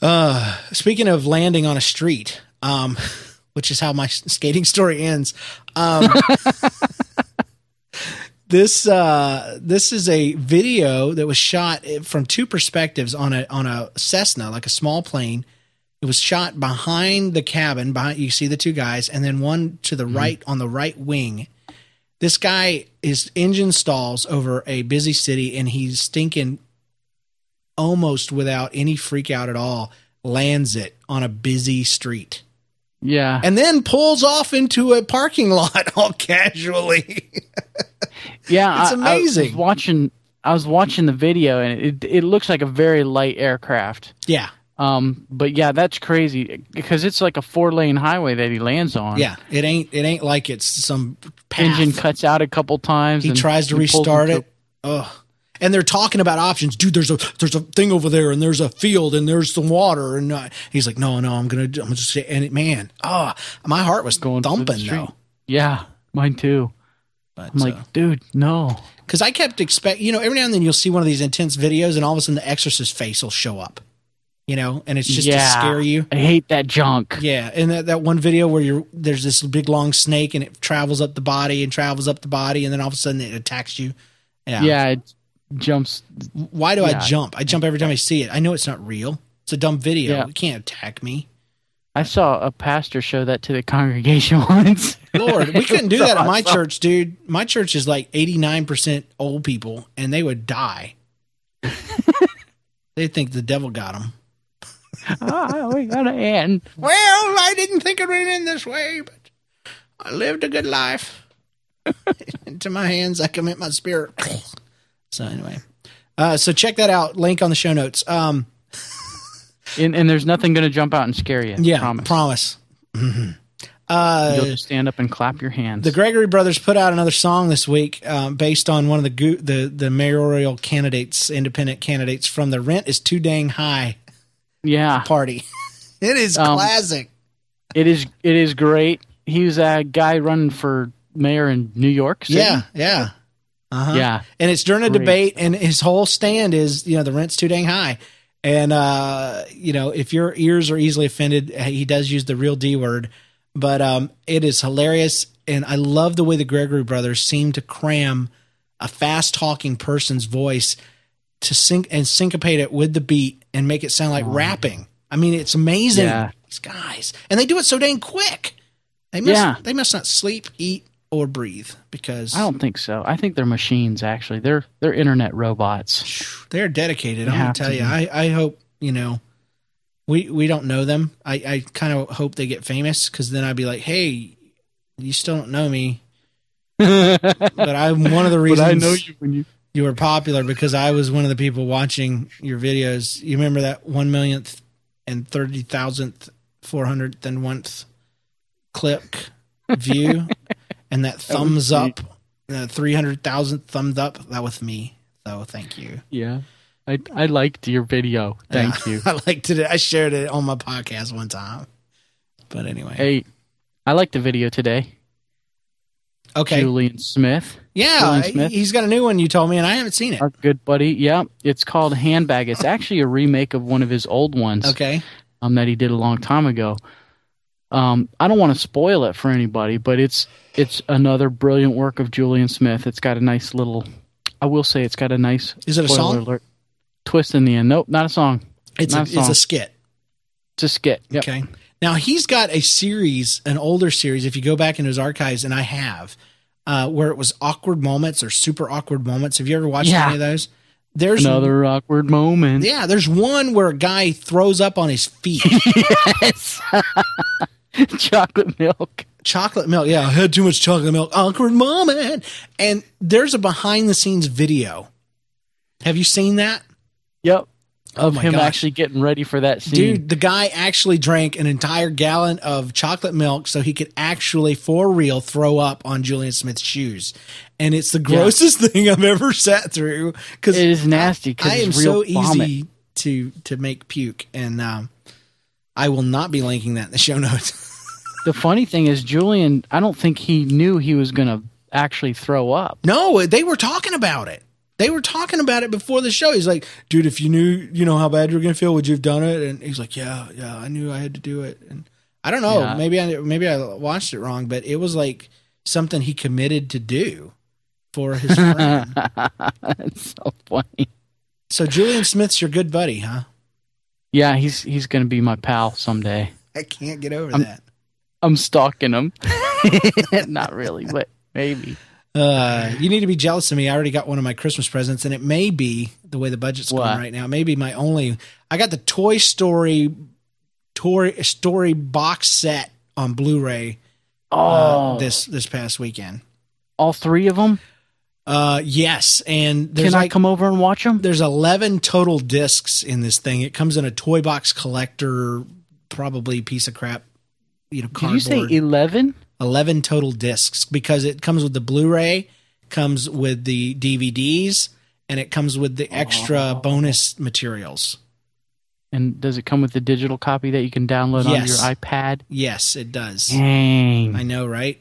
Uh, speaking of landing on a street, um, [LAUGHS] which is how my [LAUGHS] skating story ends. Um, this uh, this is a video that was shot from two perspectives on a on a Cessna, like a small plane. It was shot behind the cabin. Behind you see the two guys, and then one to the right on the right wing. This guy is engine stalls over a busy city, and he's stinking almost without any freak out at all. Lands it on a busy street Yeah. and then pulls off into a parking [LAUGHS] lot all casually. [LAUGHS] yeah. it's I- I, amazing. was watching. I was watching the video, and it it looks like a very light aircraft. yeah, Um, but yeah, that's crazy because it's like a four lane highway that he lands on. yeah. It ain't it ain't like it's some path. Engine cuts out a couple times. he tries to he restart it. Ugh. And they're talking about options, dude. There's a there's a thing over there, and there's a field, and there's some water, and uh, he's like, no, no, I'm gonna, I'm gonna just say, and it, man, oh, my heart was Going thumping though. Yeah, mine too. But I'm like, dude, no. because I kept expect, you know, every now and then you'll see one of these intense videos, and all of a sudden the Exorcist face will show up, you know, and it's just yeah, to scare you. I hate that junk. Yeah, and that, that one video where you're there's this big long snake and it travels up the body and travels up the body and then all of a sudden it attacks you. Yeah. Yeah, it jumps. Why do I jump? I jump every time I see it. I know it's not real. It's a dumb video. Yeah. It can't attack me. I saw a pastor show that to the congregation [LAUGHS] once. Lord, we couldn't do [LAUGHS] that at my church, dude. My church is like 89% old people and they would die. [LAUGHS] they think the devil got them. Oh, we gotta end. Well, I didn't think it would end this way, but I lived a good life. [LAUGHS] Into my hands, I commit my spirit. [SNIFFS] so anyway, uh, so check that out. Link on the show notes. Um, [LAUGHS] And, and there's nothing gonna jump out and scare you. yeah, promise. promise. Mhm. Uh, You'll just stand up and clap your hands. the Gregory brothers put out another song this week, um, based on one of the go- the the mayoral candidates, independent candidates from the "Rent is Too Dang High" yeah, party. [LAUGHS] it is Um, classic. it is. It is great. He was a guy running for mayor in New York. City. Yeah, yeah. Uh-huh. yeah. and it's during a Great. debate and his whole stand is you know the rent's too dang high and uh you know if your ears are easily offended he does use the real d word but um it is hilarious and i love the way the gregory brothers seem to cram a fast talking person's voice to sync and syncopate it with the beat and make it sound like oh, rapping i mean it's amazing Yeah. these guys and they do it so dang quick they must Yeah. they must not sleep eat or breathe because I don't think so. I think they're machines. Actually, they're they're internet robots. they're dedicated. They I'm gonna tell to you. I, I hope you know. We we don't know them. I I kind of hope they get famous because then I'd be like, hey, you still don't know me, [LAUGHS] but I'm one of the But reasons I know you when you. You were popular because I was one of the people watching your videos. You remember that one millionth and thirty thousandth, four hundredth and one click [LAUGHS] view, and that thumbs up, the three hundred thousandth thumbs up. That was me. So thank you. Yeah, I I liked your video. Thank Yeah. you. [LAUGHS] I liked it. I shared it on my podcast one time. But anyway, Hey, I liked the video today. okay, Julian Smith, yeah, he's got a new one. You told me, and I haven't seen it. our good buddy. Yeah, it's called Handbag. It's [LAUGHS] actually a remake of one of his old ones. Okay, um, that he did a long time ago. Um, I don't want to spoil it for anybody, but it's it's another brilliant work of Julian Smith. It's got a nice little, I will say, it's got a nice. Is it a song? Alert, twist in the end. Nope, not a song. it's a, a it's song. a skit. It's a skit. Yep. Okay. Now he's got a series, an older series. If you go back in his archives, and I have, uh, where it was awkward moments or super awkward moments. Have you ever watched Yeah. any of those? There's Another awkward moment. yeah. There's one where a guy throws up on his feet. [LAUGHS] Yes. [LAUGHS] Chocolate milk. chocolate milk. Yeah, I had too much chocolate milk. Awkward moment. And there's a behind the scenes video. Have you seen that? Yep. Of my him actually getting ready for that scene. Dude, the guy actually drank an entire gallon of chocolate milk so he could actually, for real, throw up on Julian Smith's shoes. And it's the grossest [LAUGHS] thing I've ever sat through because It is nasty 'cause I am so vomit. easy to to make puke, and um, I will not be linking that in the show notes. [LAUGHS] the funny thing is, Julian, I don't think he knew he was going to actually throw up. no, they were talking about it. They were talking about it before the show. He's like, dude, if you knew, you know how bad you're gonna feel, would you have done it? And he's like, yeah, yeah, I knew I had to do it. And I don't know, Yeah. maybe I maybe I watched it wrong, but it was like something he committed to do for his [LAUGHS] friend. That's so funny. so Julian Smith's your good buddy, huh? Yeah, he's he's going to be my pal someday. I can't get over I'm- that. I'm stalking him. [LAUGHS] Not really, but maybe. Uh, you need to be jealous of me. I already got one of my Christmas presents, and it may be the way the budget's What? going right now. Maybe my only. I got the Toy Story, Toy Story box set on Blu-ray uh, Oh, this this past weekend. all three of them. Uh, yes, and there's Can I like come over and watch them? there's 11 total discs in this thing. It comes in a toy box collector, probably piece of crap. You know, Did you say eleven? 11 total discs because it comes with the Blu-ray, comes with the DVDs, and it comes with the extra Oh. bonus materials. And does it come with the digital copy that you can download on your iPad? Yes, it does. Dang. I know, right?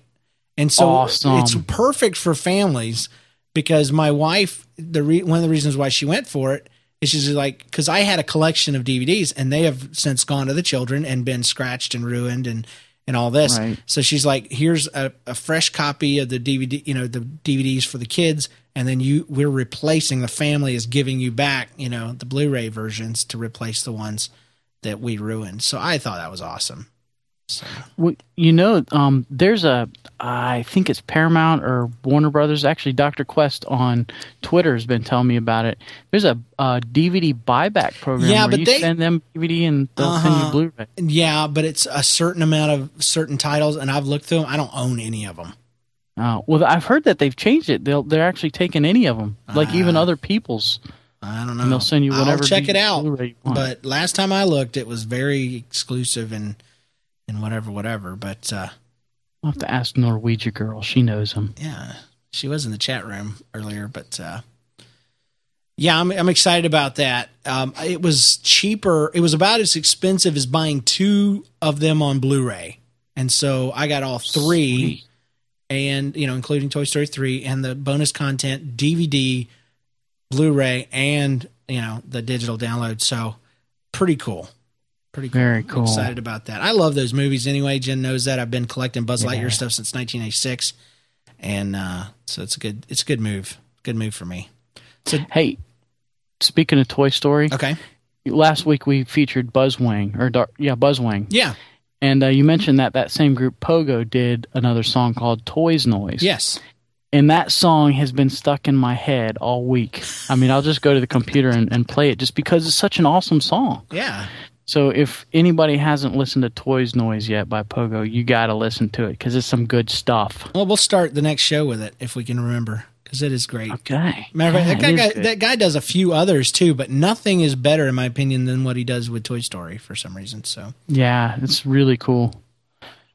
And so Awesome. it's perfect for families because my wife, the re- one of the reasons why she went for it is she's like, because I had a collection of DVDs and they have since gone to the children and been scratched and ruined and and all this. Right. So she's like, here's a, a fresh copy of the DVD, you know, the DVDs for the kids, and then you we're replacing the family is giving you back, you know, the Blu-ray versions to replace the ones that we ruined. So I thought that was awesome. So Well, you know, um, there's a, I think it's Paramount or Warner Brothers. Actually, Dr. Quest on Twitter has been telling me about it. There's a, uh DVD buyback program Yeah, where but you they- send them DVD and they'll send Uh-huh. you Blu-ray. Yeah, but it's a certain amount of certain titles, and I've looked through them. I don't own any of them. Oh, well, I've heard that they've changed it. They'll, they're actually taking any of them, like even Ah. other people's, I don't know. and they'll send you whatever. I'll check it out. Blu-ray you want. But last time I looked, it was very exclusive and and whatever, whatever. But uh, I'll have to ask Norwegia girl. She knows him. yeah, she was in the chat room earlier. But uh, yeah, I'm I'm excited about that. Um, it was cheaper. It was about as expensive as buying two of them on Blu-ray, and so I got all three. Sweet. and you know, including Toy Story three and the bonus content, DVD, Blu-ray, and you know the digital download. So pretty cool, pretty cool. Very I'm cool. excited about that. I love those movies anyway. Jen knows that. I've been collecting Buzz Yeah. Lightyear stuff since 1986, and uh, so it's a good it's a good move. Good move for me. Hey, speaking of Toy Story, Okay. last week we featured Buzzwing or Dar- yeah Buzzwing, Yeah. and uh, you mentioned that that same group Pogo did another song called Toyz Noize. Yes. and that song has been stuck in my head all week. I mean, I'll just go to the computer and, and play it just because it's such an awesome song. Yeah. So if anybody hasn't listened to Toyz Noize yet by Pogo, you got to listen to it because it's some good stuff. Well, we'll start the next show with it if we can remember because it is great. Okay. Matter of fact, that, guy, guy, that guy does a few others too, but nothing is better in my opinion than what he does with Toy Story for some reason. So yeah, it's really cool.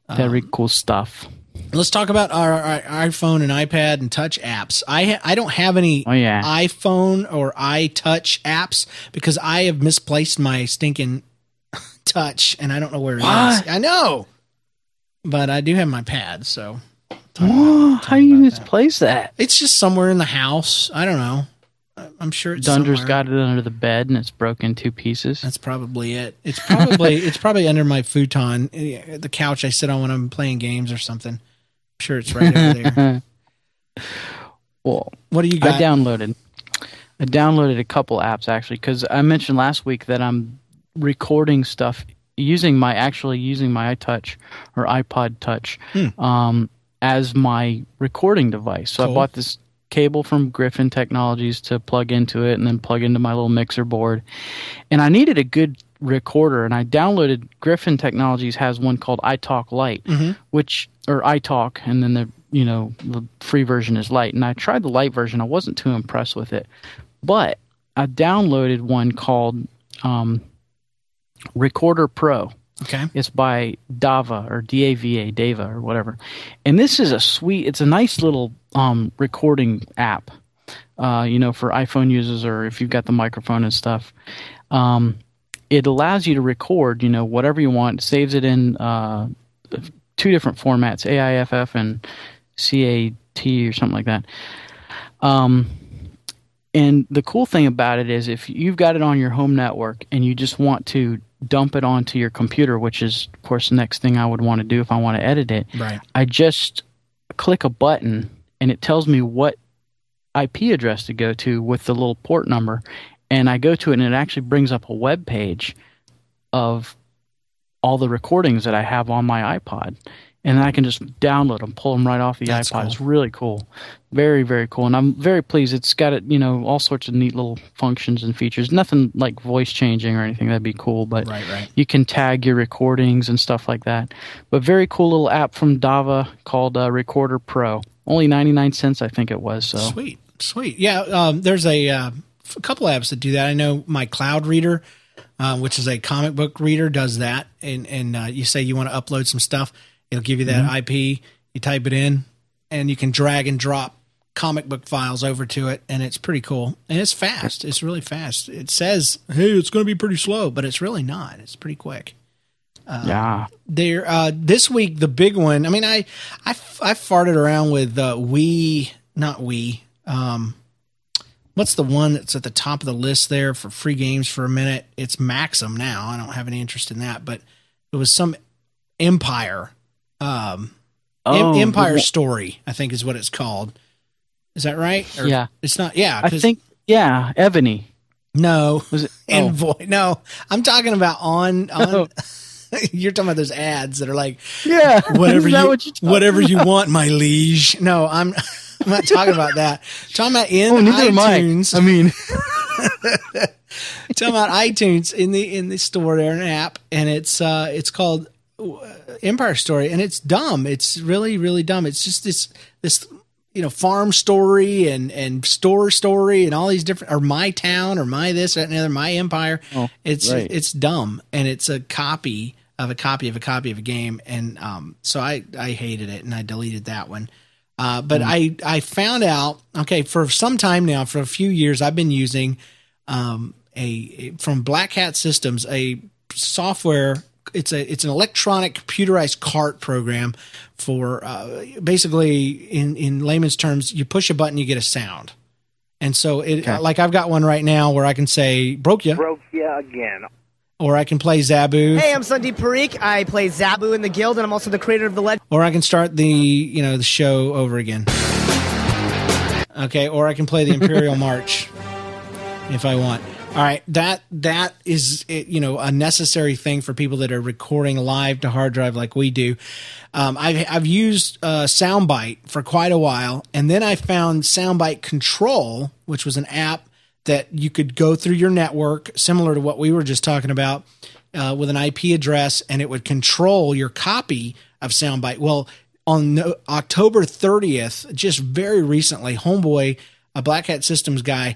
Very Um, cool stuff. let's talk about our, our iPhone and iPad and Touch apps. I ha- I don't have any Oh, yeah. iPhone or iTouch apps because I have misplaced my stinking Touch and I don't know where it is. What? I know, but I do have my pad, so Whoa, how do you about misplace that? it's just somewhere in the house. I don't know. I'm sure it's Dunder's somewhere. got it under the bed and it's broken in two pieces. That's probably it. It's probably [LAUGHS] it's probably under my futon, eh, the couch I sit on when I'm playing games or something. I'm sure it's right over there. [LAUGHS] Well, What do you got? I downloaded. I downloaded a couple apps actually because I mentioned last week that I'm recording stuff using my actually using my iTouch or iPod Touch Hmm. um, as my recording device. So Cool. I bought this cable from Griffin Technologies to plug into it and then plug into my little mixer board. And I needed a good recorder and I downloaded Griffin Technologies has one called iTalk Lite, Mhm. which or iTalk and then the you know the free version is light and I tried the light version I wasn't too impressed with it but I downloaded one called um, Recorder Pro. Okay. It's by Dava or D A V A Dava or whatever, and this is a sweet. It's a nice little um, recording app. Uh, you know, for iPhone users or if you've got the microphone and stuff. Um, it allows you to record, you know, whatever you want. It saves it in uh, two different formats, AIFF and CAT or something like that. Um, and the cool thing about it is if you've got it on your home network and you just want to dump it onto your computer, which is, of course, the next thing I would want to do if I want to edit it, Right. I just click a button and it tells me what IP address to go to with the little port number. And I go to it and it actually brings up a web page of all the recordings that I have on my iPod. And then I can just download them, pull them right off the That's iPod. cool. It's really cool. Very, very cool. And I'm very pleased. It's got it, you know, all sorts of neat little functions and features. Nothing like voice changing or anything. That'd be cool. But Right, right. you can tag your recordings and stuff like that. But very cool little app from Dava called uh, Recorder Pro. Only 99 cents, I think it was. So Sweet, sweet. Yeah, um, there's a, uh, a couple apps that do that. I know my Cloud Reader, um, which is a comic book reader, does that. And and uh, you say you want to upload some stuff, it'll give you that IP. You type it in, and you can drag and drop comic book files over to it, and it's pretty cool. And it's fast. It's really fast. It says, "Hey, it's going to be pretty slow," but it's really not. It's pretty quick yeah. there uh this week the big one i mean i i, I farted around with uh we not we um what's the one that's at the top of the list there for free games for a minute it's maxim now i don't have any interest in that but it was some empire um Oh, empire story i think is what it's called is that right Or- Yeah. it's not yeah I think, yeah, Ebony. no Was it? [LAUGHS] oh. envoy no i'm talking about on on Oh. [LAUGHS] you're talking about those ads that are like yeah. [LAUGHS] whatever you what whatever you want, my liege. No, I'm I'm not talking about that. I'm talking about in Oh, am I. iTunes. I mean, talking about iTunes in the in the store there an app, and it's uh it's called Empire Story, and it's dumb. It's really really dumb. It's just this this you know farm story and and store story and all these different or my town or my this that, and the other my empire. Oh, it's right. it's dumb, and it's a copy of a copy of a copy of a game, and um so I I hated it and I deleted that one. Uh, but I I found out okay for some time now for a few years I've been using um, a, a- from Black Cat Systems a software. It's a it's an electronic computerized cart program for uh, basically in in layman's terms you push a button you get a sound, and so it Okay. like I've got one right now where I can say broke ya broke ya again. or I can play Zaboo Hey, I'm Sandeep Parekh. I play Zaboo in the Guild, and I'm also the creator of the Legend. or I can start the you know the show over again. Okay, or I can play the Imperial [LAUGHS] March if I want. All right, that that is eh, you know a necessary thing for people that are recording live to hard drive like we do. Um, I've I've used uh, SoundByte for quite a while, and then I found SoundByte Control, which was an app that you could go through your network, similar to what we were just talking about, uh, with an IP address, and it would control your copy of SoundByte. Well, on no, October 30th, just very recently, Homeboy, a Black Cat Systems guy,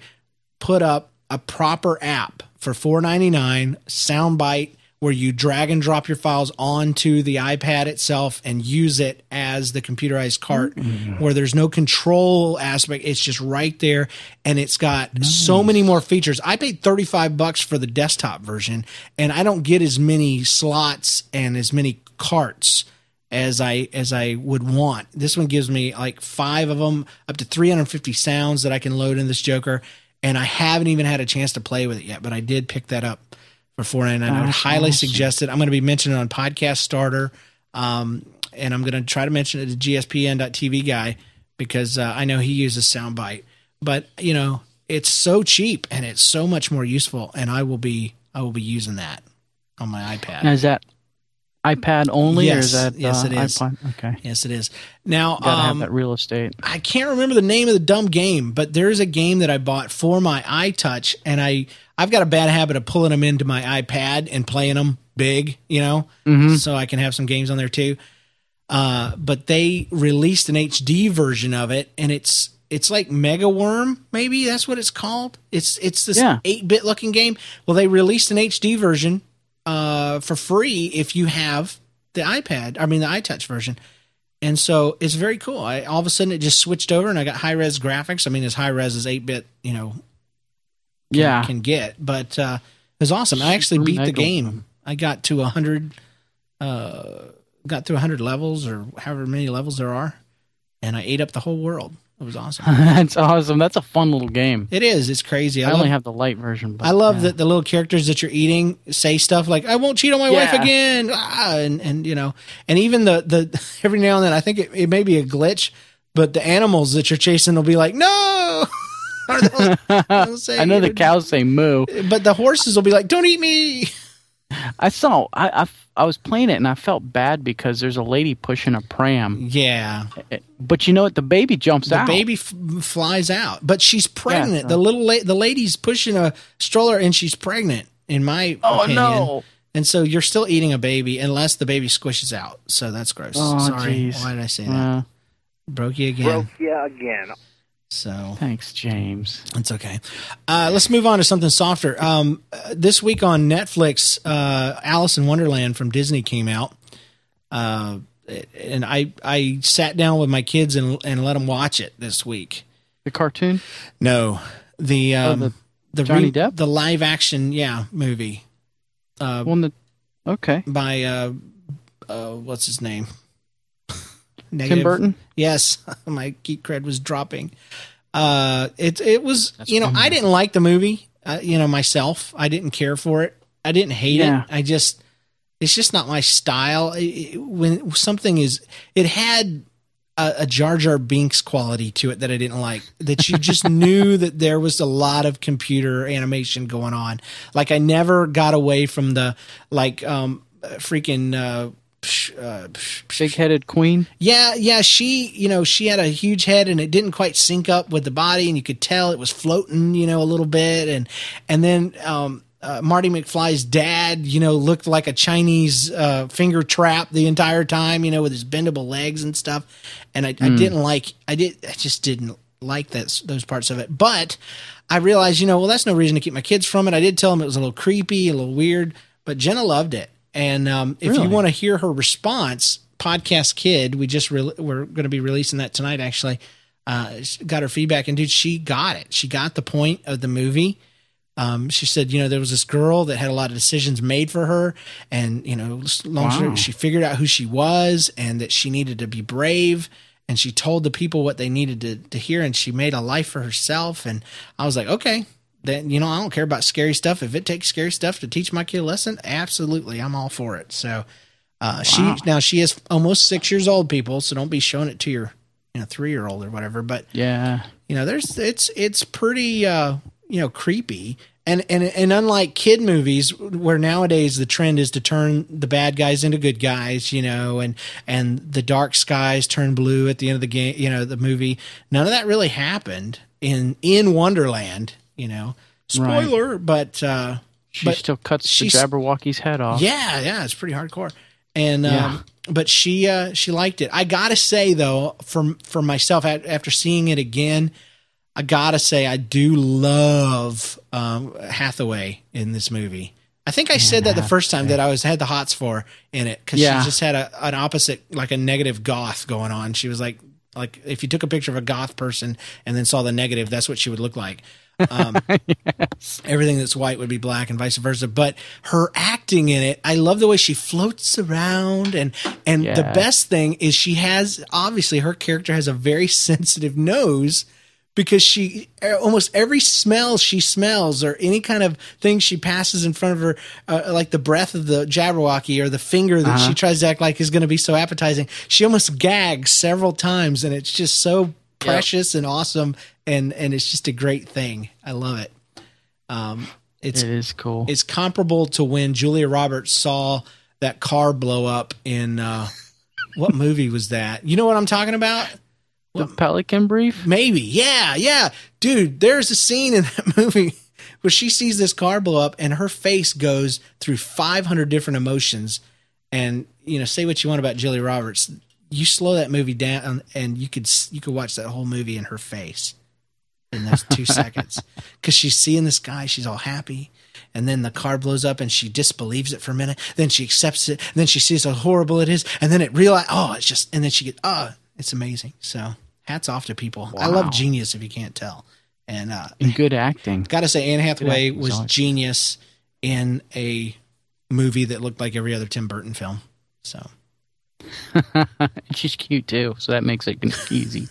put up a proper app for $4.99 SoundByte where you drag and drop your files onto the iPad itself and use it as the computerized cart mm-hmm. where there's no control aspect. It's just right there and it's got so many more features. I paid 35 bucks for the desktop version and I don't get as many slots and as many carts as I as I would want. This one gives me like five of them, up to 350 sounds that I can load in this Joker, and I haven't even had a chance to play with it yet. But I did pick that up for 4.99. I would highly awesome. suggest it. I'm going to be mentioning it on Podcast Starter, um, and I'm going to try to mention it to GSPN.TV guy because uh, I know he uses SoundByte. But you know, it's so cheap and it's so much more useful, and I will be I will be using that on my iPad. Now, is that iPad only, or Yes. is that Yes, uh, it is. iPod? Okay, Yes, it is. Now, gotta um, have that real estate. I can't remember the name of the dumb game, but there's a game that I bought for my iTouch, and I I've got a bad habit of pulling them into my iPad and playing them big, you know, so I can have some games on there too. Uh, but they released an HD version of it, and it's it's like Mega Worm, maybe that's what it's called. It's it's this Yeah. eight bit looking game. Well, they released an HD version uh, for free if you have the iPad. I mean the iTouch version. And so it's very cool. I all of a sudden it just switched over and I got high res graphics. I mean as high res as eight bit, you know, yeah. can get. But uh, it was awesome. I actually beat the game. I got to a hundred, uh, got through a hundred levels or however many levels there are, and I ate up the whole world. It was awesome. [LAUGHS] That's awesome. That's a fun little game. it is. It's crazy. I, I, love, only have the light version. But I love yeah. that the little characters that you're eating say stuff like "I won't cheat on my wife again," ah, and and you know, and even the the [LAUGHS] every now and then I think it, it may be a glitch, but the animals that you're chasing will be like, "No." [LAUGHS] Or they'll- they'll say, I know the cows say moo. but the horses will be like, "Don't eat me." I saw. I I was playing it and I felt bad because there's a lady pushing a pram. Yeah, But you know what? The baby jumps the out. The baby f- flies out, but she's pregnant. so- The little la- the lady's pushing a stroller and she's pregnant. In my Oh opinion. no! And so you're still eating a baby unless the baby squishes out. So that's gross. Oh, Sorry. jeez. Why did I say that? Uh, Broke you again. Broke you again. So thanks, James. it's okay. Uh, let's move on to something softer. Um, uh, this week on Netflix, uh, Alice in Wonderland from Disney came out. Uh, and I I sat down with my kids and and let them watch it this week. The cartoon. No, the um, the the Johnny Depp? the live action yeah movie Uh, One that. Okay. by uh, uh, what's his name? Tim Burton. Yes, [LAUGHS] my geek cred was dropping. Uh, it it was you know I didn't like the movie. Uh, you know myself, I didn't care for it. I didn't hate Yeah. it. I just it's just not my style. It- it- when something is, it had a, a Jar Jar Binks quality to it that I didn't like. That you just [LAUGHS] knew that there was a lot of computer animation going on. Like I never got away from the like um freaking. Uh, psh, uh, Big headed queen. yeah, yeah, she, you know, she had a huge head and it didn't quite sync up with the body and you could tell it was floating, you know, a little bit and and then um uh, Marty McFly's dad, you know, looked like a Chinese uh, finger trap the entire time, you know, with his bendable legs and stuff. And I, I didn't like, I did, I just didn't like that those parts of it. But I realized, you know, well, that's no reason to keep my kids from it. I did tell them it was a little creepy, a little weird, but Jenna loved it. And um, if you want to hear her response, podcast kid, we just re- we're going to be releasing that tonight. Actually, uh, got her feedback, and dude, she got it. She got the point of the movie. Um, she said, you know, there was this girl that had a lot of decisions made for her, and you know, long Wow. she figured out who she was and that she needed to be brave. And she told the people what they needed to, to hear, and she made a life for herself. And I was like, okay, then you know, I don't care about scary stuff. If it takes scary stuff to teach my kid a lesson, absolutely, I'm all for it. So uh, she now she is almost six years old, people. So don't be showing it to your you know three year old or whatever. But Yeah. you know there's it's it's pretty uh you know creepy and and and unlike kid movies where nowadays the trend is to turn the bad guys into good guys you know and and the dark skies turn blue at the end of the game you know the movie none of that really happened in in wonderland you know Right. spoiler but uh She But still cuts the she's- Jabberwocky's head off. yeah, yeah, it's pretty hardcore. And Yeah. um, but she uh, she liked it. I gotta say though, for for myself, after seeing it again, I gotta say I do love um, Hathaway in this movie. I think I said that the first time that I was had the hots for in it because Yeah. she just had a an opposite like a negative goth going on. She was like like if you took a picture of a goth person and then saw the negative, that's what she would look like. Um, [LAUGHS] everything that's white would be black and vice versa. But her acting in it, I love the way she floats around. And and the best thing is she has obviously her character has a very [LAUGHS] sensitive nose because she almost every smell she smells or any kind of thing she passes in front of her uh, like the breath of the jabberwocky or the finger that she tries to act like is going to be so appetizing she almost gags several times and it's just so precious and awesome and and it's just a great thing i love it um it's It is cool. it's comparable to when Julia Roberts saw that car blow up in uh what [LAUGHS] movie was that? You know what I'm talking about? the Pelican Brief. Maybe. Yeah, yeah. Dude, there's a scene in [LAUGHS] that movie where she sees this car blow up and her face goes through 500 different emotions and you know, say what you want about Julia Roberts, you slow that movie down, and you could you could watch that whole movie in her face in those two seconds because she's seeing this guy, she's all happy. And then the car blows up and she disbelieves it for a minute. Then she accepts it. Then she sees how horrible it is. And then it realize, oh, it's just, and then she gets, oh, it's amazing. So hats off to people. I love genius if you can't tell. And uh, And good acting. Gotta say, Anne Hathaway was genius in a movie that looked like every other Tim Burton film. So [LAUGHS] She's cute too, so that makes it [LAUGHS] easy.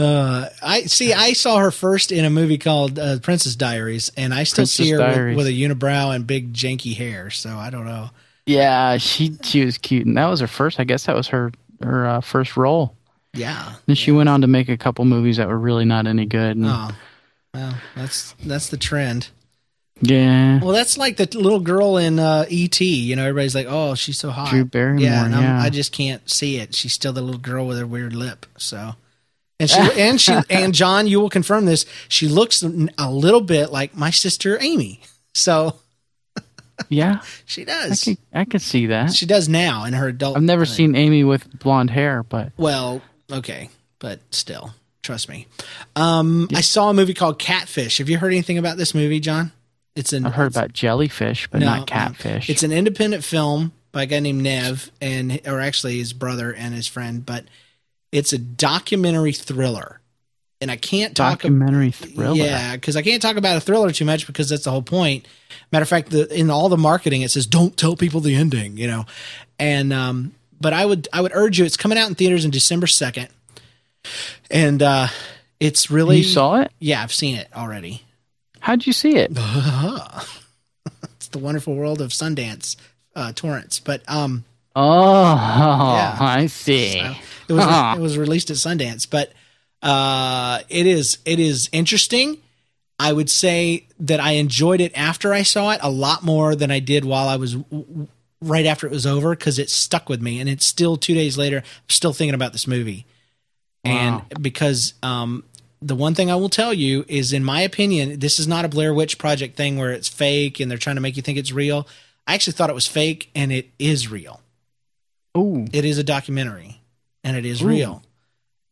Uh, I see. I saw her first in a movie called uh, Princess Diaries, and I still see her with, with a unibrow and big janky hair. So I don't know. Yeah, she she was cute, and that was her first. I guess that was her her uh, first role. Yeah. Then she went on to make a couple movies that were really not any good. and- Oh, well, that's that's the trend. yeah, Well, that's like the little girl in uh, E.T. You know, everybody's like, "Oh, she's so hot." Drew Barrymore, Yeah, and I'm- yeah. I just can't see it. She's still the little girl with her weird lip. So, and she [LAUGHS] and she and John, you will confirm this. She looks a little bit like my sister Amy. So [LAUGHS] yeah, she I does. could I could see that. She does now in her adult. I've never thing. seen Amy with blonde hair, but Well, okay, but still, trust me. Um, I saw a movie called Catfish. Have you heard anything about this movie, John? It's an I've heard about jellyfish, but No, not catfish. It's an independent film by a guy named Nev, and or actually his brother and his friend, but it's a documentary thriller. And I can't talk ab- documentary thriller. Yeah, because I can't talk about a thriller too much because that's the whole point. Matter of fact, the, in all the marketing, it says don't tell people the ending. You know, and um, but I would I would urge you. It's coming out in theaters in December second, and uh, it's really You saw it? Yeah, I've seen it already. How'd you see it? [LAUGHS] It's the wonderful world of Sundance uh, torrents, but um. Oh, [LAUGHS] I see. So it was Huh. it was released at Sundance, but uh, it is it is interesting. I would say that I enjoyed it after I saw it a lot more than I did while I was w- w- right after it was over because it stuck with me, and it's still two days later. I'm still thinking about this movie, Wow. and because um, the one thing I will tell you is, in my opinion, this is not a Blair Witch Project thing where it's fake and they're trying to make you think it's real. I actually thought it was fake, and it is real Ooh, it is a documentary and it is Ooh. real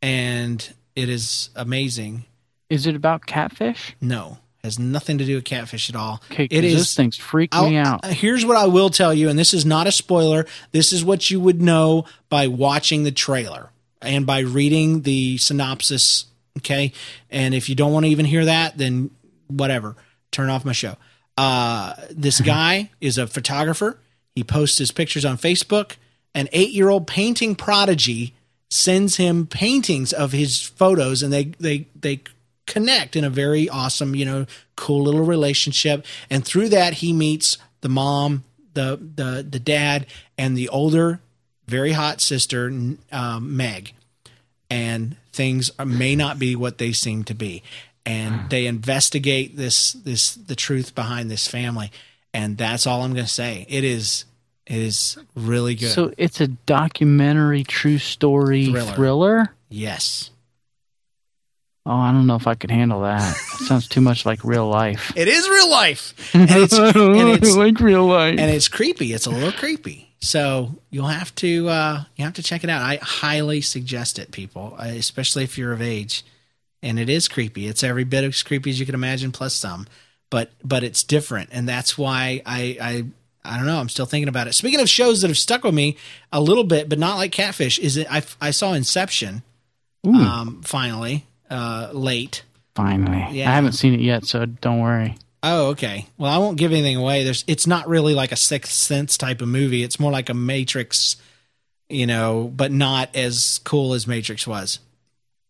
and it is amazing. Is it about catfish? no has nothing to do with catfish at all. Okay, it is This thing's freaked I'll- me out. here's what i will tell you and this is not a spoiler. This is what you would know by watching the trailer and by reading the synopsis okay? And if you don't want to even hear that then whatever. Turn off my show. Uh, this [LAUGHS] guy is a photographer. He posts his pictures on facebook an eight-year-old painting prodigy sends him paintings of his photos and they they they connect in a very awesome you know cool little relationship. And through that he meets the mom the the the dad and the older very hot sister um, meg. And things are, may not be what they seem to be. And they investigate this this the truth behind this family. And that's all i'm going to say. It is it is really good So it's a documentary, true story Thriller. thriller. yes Oh, I don't know if I could handle that. [LAUGHS] That sounds too much like real life. it is real life and it's, [LAUGHS] and it's like real life. and it's creepy. It's a little creepy. So you'll have to uh, you have to check it out. I highly suggest it, people, uh, especially if you're of age. And it is creepy. It's every bit as creepy as you can imagine, plus some. But but it's different, and that's why I I I don't know. I'm still thinking about it. Speaking of shows that have stuck with me a little bit, but not like Catfish, is it? I I saw Inception um, finally uh, late. Finally, Yeah. I haven't seen it yet, so don't worry. Oh, okay. Well, I won't give anything away. There's it's not really like a Sixth Sense type of movie. It's more like a Matrix, you know, but not as cool as Matrix was.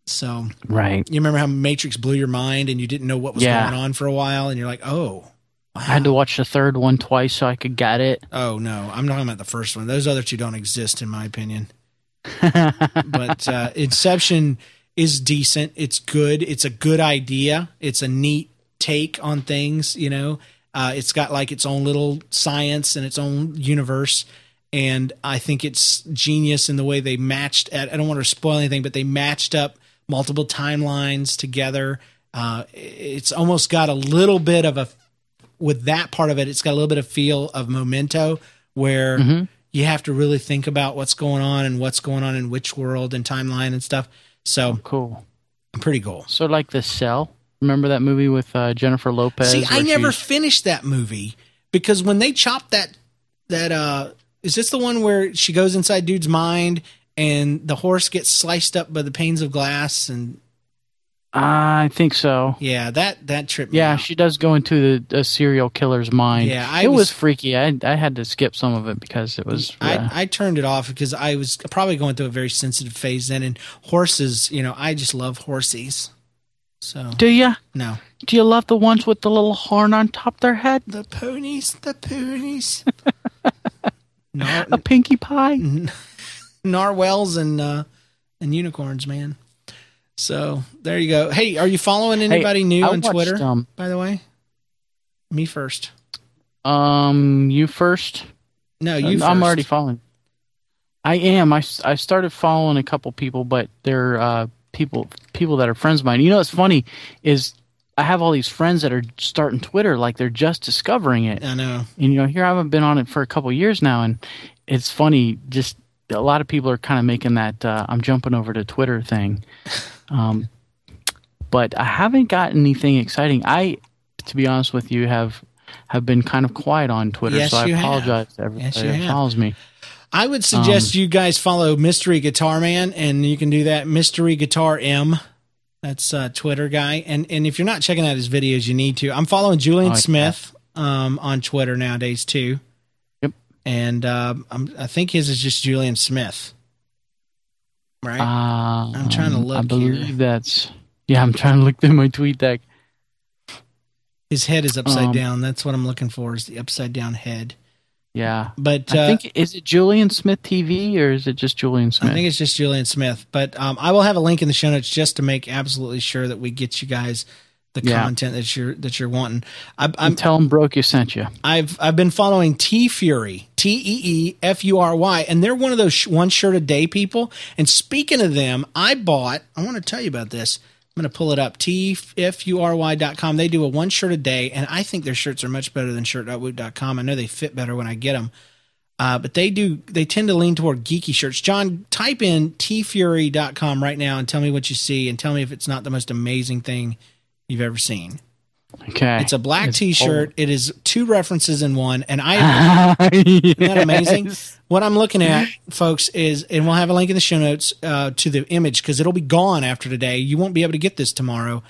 So Right. you remember how Matrix blew your mind and you didn't know what was Yeah. going on for a while, and you're like, oh, I had to watch the third one twice so I could get it. [LAUGHS] oh no, I'm talking about the first one. Those other two don't exist in my opinion. but uh, Inception is decent. It's good. It's a good idea. It's a neat take on things. You know, uh, it's got like its own little science and its own universe. And I think it's genius in the way they matched. At, I don't want to spoil anything, but they matched up multiple timelines together. Uh, it's almost got a little bit of a with that part of it. It's got a little bit of feel of Memento, where you you have to really think about what's going on and what's going on in which world and timeline and stuff. So Cool. pretty cool. So like the cell. Remember that movie with uh, Jennifer Lopez? See, I never she's- finished that movie because when they chopped that that uh is this the one where she goes inside dude's mind and the horse gets sliced up by the panes of glass and I think so. yeah, that that me Yeah, out. she does go into the a serial killer's mind. Yeah, I it was, was- freaky. I I had to skip some of it because it was. yeah. I, I turned it off because I was probably going through a very sensitive phase then and horses, you know, I just love horses. So Do you? no. Do you love the ones with the little horn on top of their head? The ponies, the ponies. [LAUGHS] Nar- A pinkie pie? [LAUGHS] narwhals and uh and unicorns, man. So there you go. Hey, are you following anybody new I on watched, Twitter? um, by the way, me first. Um, you first. No, you. I'm first. already following. I am. I, I started following a couple people, but they're uh, people people that are friends of mine. You know, what's funny is I have all these friends that are starting Twitter like they're just discovering it. I know. And you know, here I haven't been on it for a couple years now, and it's funny. Just a lot of people are kind of making that uh, I'm jumping over to Twitter thing. [LAUGHS] Um, but I haven't got anything exciting. I, to be honest with you, have have been kind of quiet on Twitter, Yes, so I you have. apologize to everybody Yes, you that have. follows me. I would suggest Um, you guys follow Mystery Guitar Man, and you can do that. Mystery Guitar M. That's uh, Twitter guy, and and if you're not checking out his videos, you need to. I'm following Julian Oh, yeah. Smith um, on Twitter nowadays too. Yep. And um, I'm, I think his is just Julian Smith. Right. Uh, I'm trying to look. I believe here. that's yeah. I'm trying to look through my TweetDeck. his head is upside um, down. That's what I'm looking for. Is the upside down head. Yeah, But uh, I think is it Julian Smith TV or is it just Julian Smith? I think it's just Julian Smith, but um, I will have a link in the show notes just to make absolutely sure that we get you guys the Yeah. content that you're that you're wanting. I, I'm tell him Broke Ya sent you. I've I've been following TeeFury T E E F U R Y, and they're one of those sh- one shirt a day people. And speaking of them, I bought. I want to tell you about this. I'm going to pull it up. TeeFury.com. They do a one shirt a day, and I think their shirts are much better than shirt.woot.com. I know they fit better when I get them. Uh, but they do they tend to lean toward geeky shirts. John, type in teefury.com right now and tell me what you see and tell me if it's not the most amazing thing you've ever seen. Okay, It's a black It's t-shirt. It is two references in one and I [LAUGHS] isn't that amazing? What I'm looking at, folks, is and we'll have a link in the show notes uh, to the image because it'll be gone after today. You won't be able to get this tomorrow.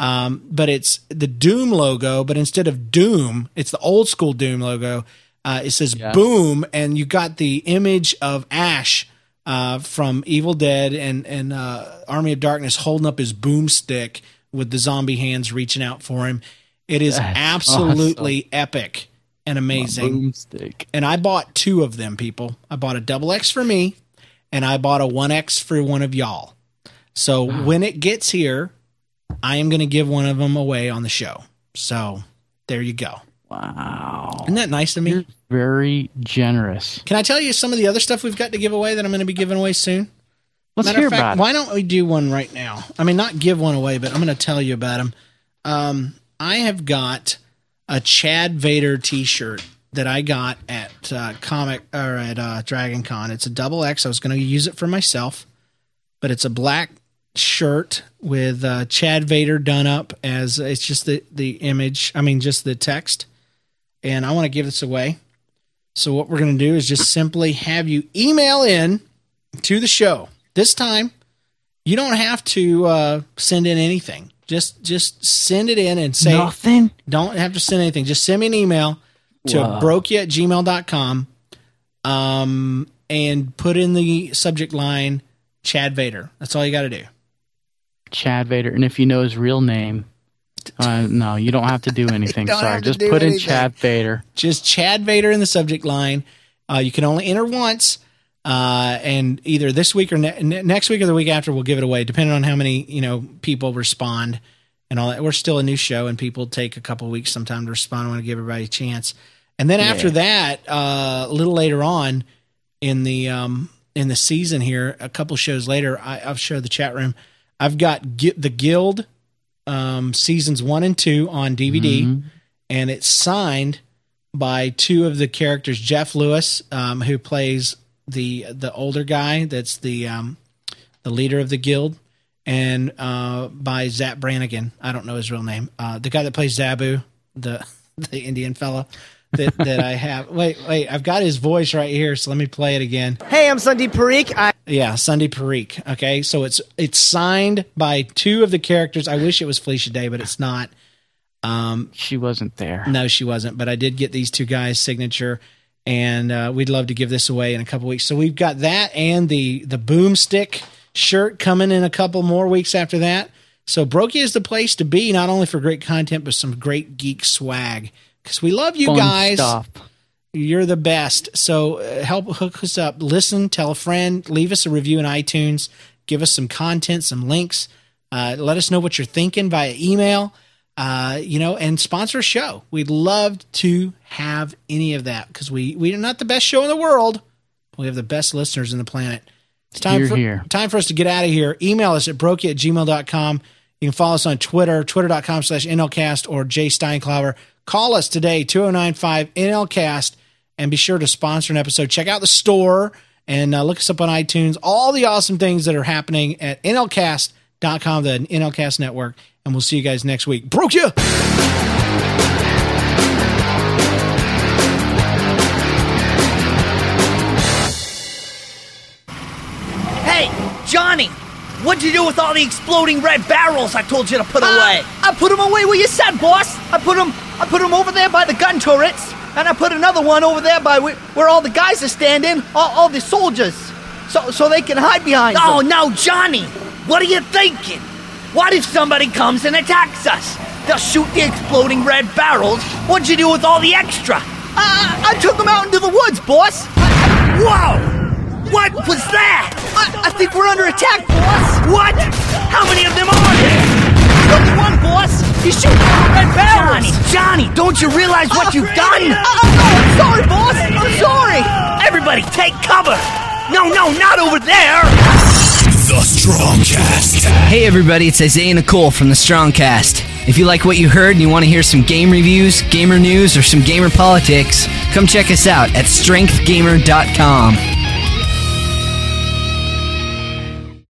Um, but it's the Doom logo, but instead of Doom, it's the old school Doom logo. Uh, it says Yeah. Boom, and you got the image of Ash uh, from Evil Dead and and uh, Army of Darkness holding up his boomstick with the zombie hands reaching out for him. It is That's absolutely epic and amazing Boomstick. and I bought two of them, people. I bought a double X for me, and I bought a one X for one of y'all. So when it gets here, I am going to give one of them away on the show. So there you go. Wow, Isn't that nice of me? you're very generous. Can I tell you some of the other stuff we've got to give away that I'm going to be giving away soon? Let's Matter hear fact, about it. why don't we do one right now? I mean, not give one away, but I'm going to tell you about them. Um, I have got a Chad Vader T-shirt that I got at uh, comic or at uh, Dragon Con. It's a double X. I was going to use it for myself, but it's a black shirt with uh, Chad Vader done up as it's just the the image. I mean, just the text, and I want to give this away. So what we're going to do is just simply have you email in to the show. This time, you don't have to uh, send in anything. Just just send it in and say Nothing. don't have to send anything. Just send me an email to Wow. brokeya at gmail.com um, and put in the subject line Chad Vader. That's all you got to do. Chad Vader, and if you know his real name, uh, no, you don't have to do anything. [LAUGHS] Sorry, just put in. Chad Vader. Just Chad Vader in the subject line. Uh, you can only enter once. Uh, and either this week or ne- ne- next week or the week after, we'll give it away, depending on how many you know people respond and all that. We're still a new show, and people take a couple weeks sometime to respond. I want to give everybody a chance. And then after that, uh, a little later on in the um, in the season here, a couple shows later, I, I'll show the chat room. I've got Gi- the Guild um, seasons one and two on DVD, and it's signed by two of the characters, Jeff Lewis, um, who plays the the older guy that's the um, the leader of the guild, and uh, by Zap Brannigan. I don't know his real name. Uh, the guy that plays Zaboo, the [LAUGHS] the Indian fella that, that I have. Wait, wait, I've got his voice right here, so let me play it again. Hey, I'm Sandeep Parekh. I Yeah, Sandeep Parekh. Okay, so it's it's signed by two of the characters. I wish it was Felicia Day, but it's not. Um, She wasn't there. No, she wasn't. But I did get these two guys' signature, and uh, we'd love to give this away in a couple weeks. So we've got that and the the boomstick shirt coming in a couple more weeks after that. So Broke Ya is the place to be, not only for great content, but some great geek swag. Because we love you Fun guys. stuff. You're the best. So uh, help hook us up. Listen, tell a friend, leave us a review in iTunes, give us some content, some links. Uh, let us know what you're thinking via email, uh, you know, and sponsor a show. We'd love to have any of that because we, we are not the best show in the world. We have the best listeners in the planet. It's time Hear, for, hear. time for us to get out of here. Email us at brokeya at gmail.com. You can follow us on Twitter, twitter.com slash NLCast or Jay Steinklauer. Call us today, 2095 NLCast, and be sure to sponsor an episode. Check out the store and uh, look us up on iTunes. All the awesome things that are happening at NLCast.com, the NLCast network. And we'll see you guys next week. Broke Ya! Hey, Johnny, what'd you do with all the exploding red barrels I told you to put Uh, away? I put them away where you said, boss. I put them I put them over there by the gun turrets, and I put another one over there by where, where all the guys are standing, all, all the soldiers, so so they can hide behind. Oh them. no, Johnny! What are you thinking? What if somebody comes and attacks us? They'll shoot the exploding red barrels. What'd you do with all the extra? I, I took them out into the woods, boss. Whoa! What was that? I, I think we're under attack, boss. What? How many of them are there? Only one, boss. He's shooting the red barrels. Johnny, Johnny, don't you realize what you've done? I know. Uh, uh, I'm sorry, boss. I'm sorry. Everybody take cover! No, no, not over there! The Strongcast. Hey everybody, it's Isaiah Nicole from the Strongcast. If you like what you heard and you want to hear some game reviews, gamer news, or some gamer politics, come check us out at strengthgamer.com.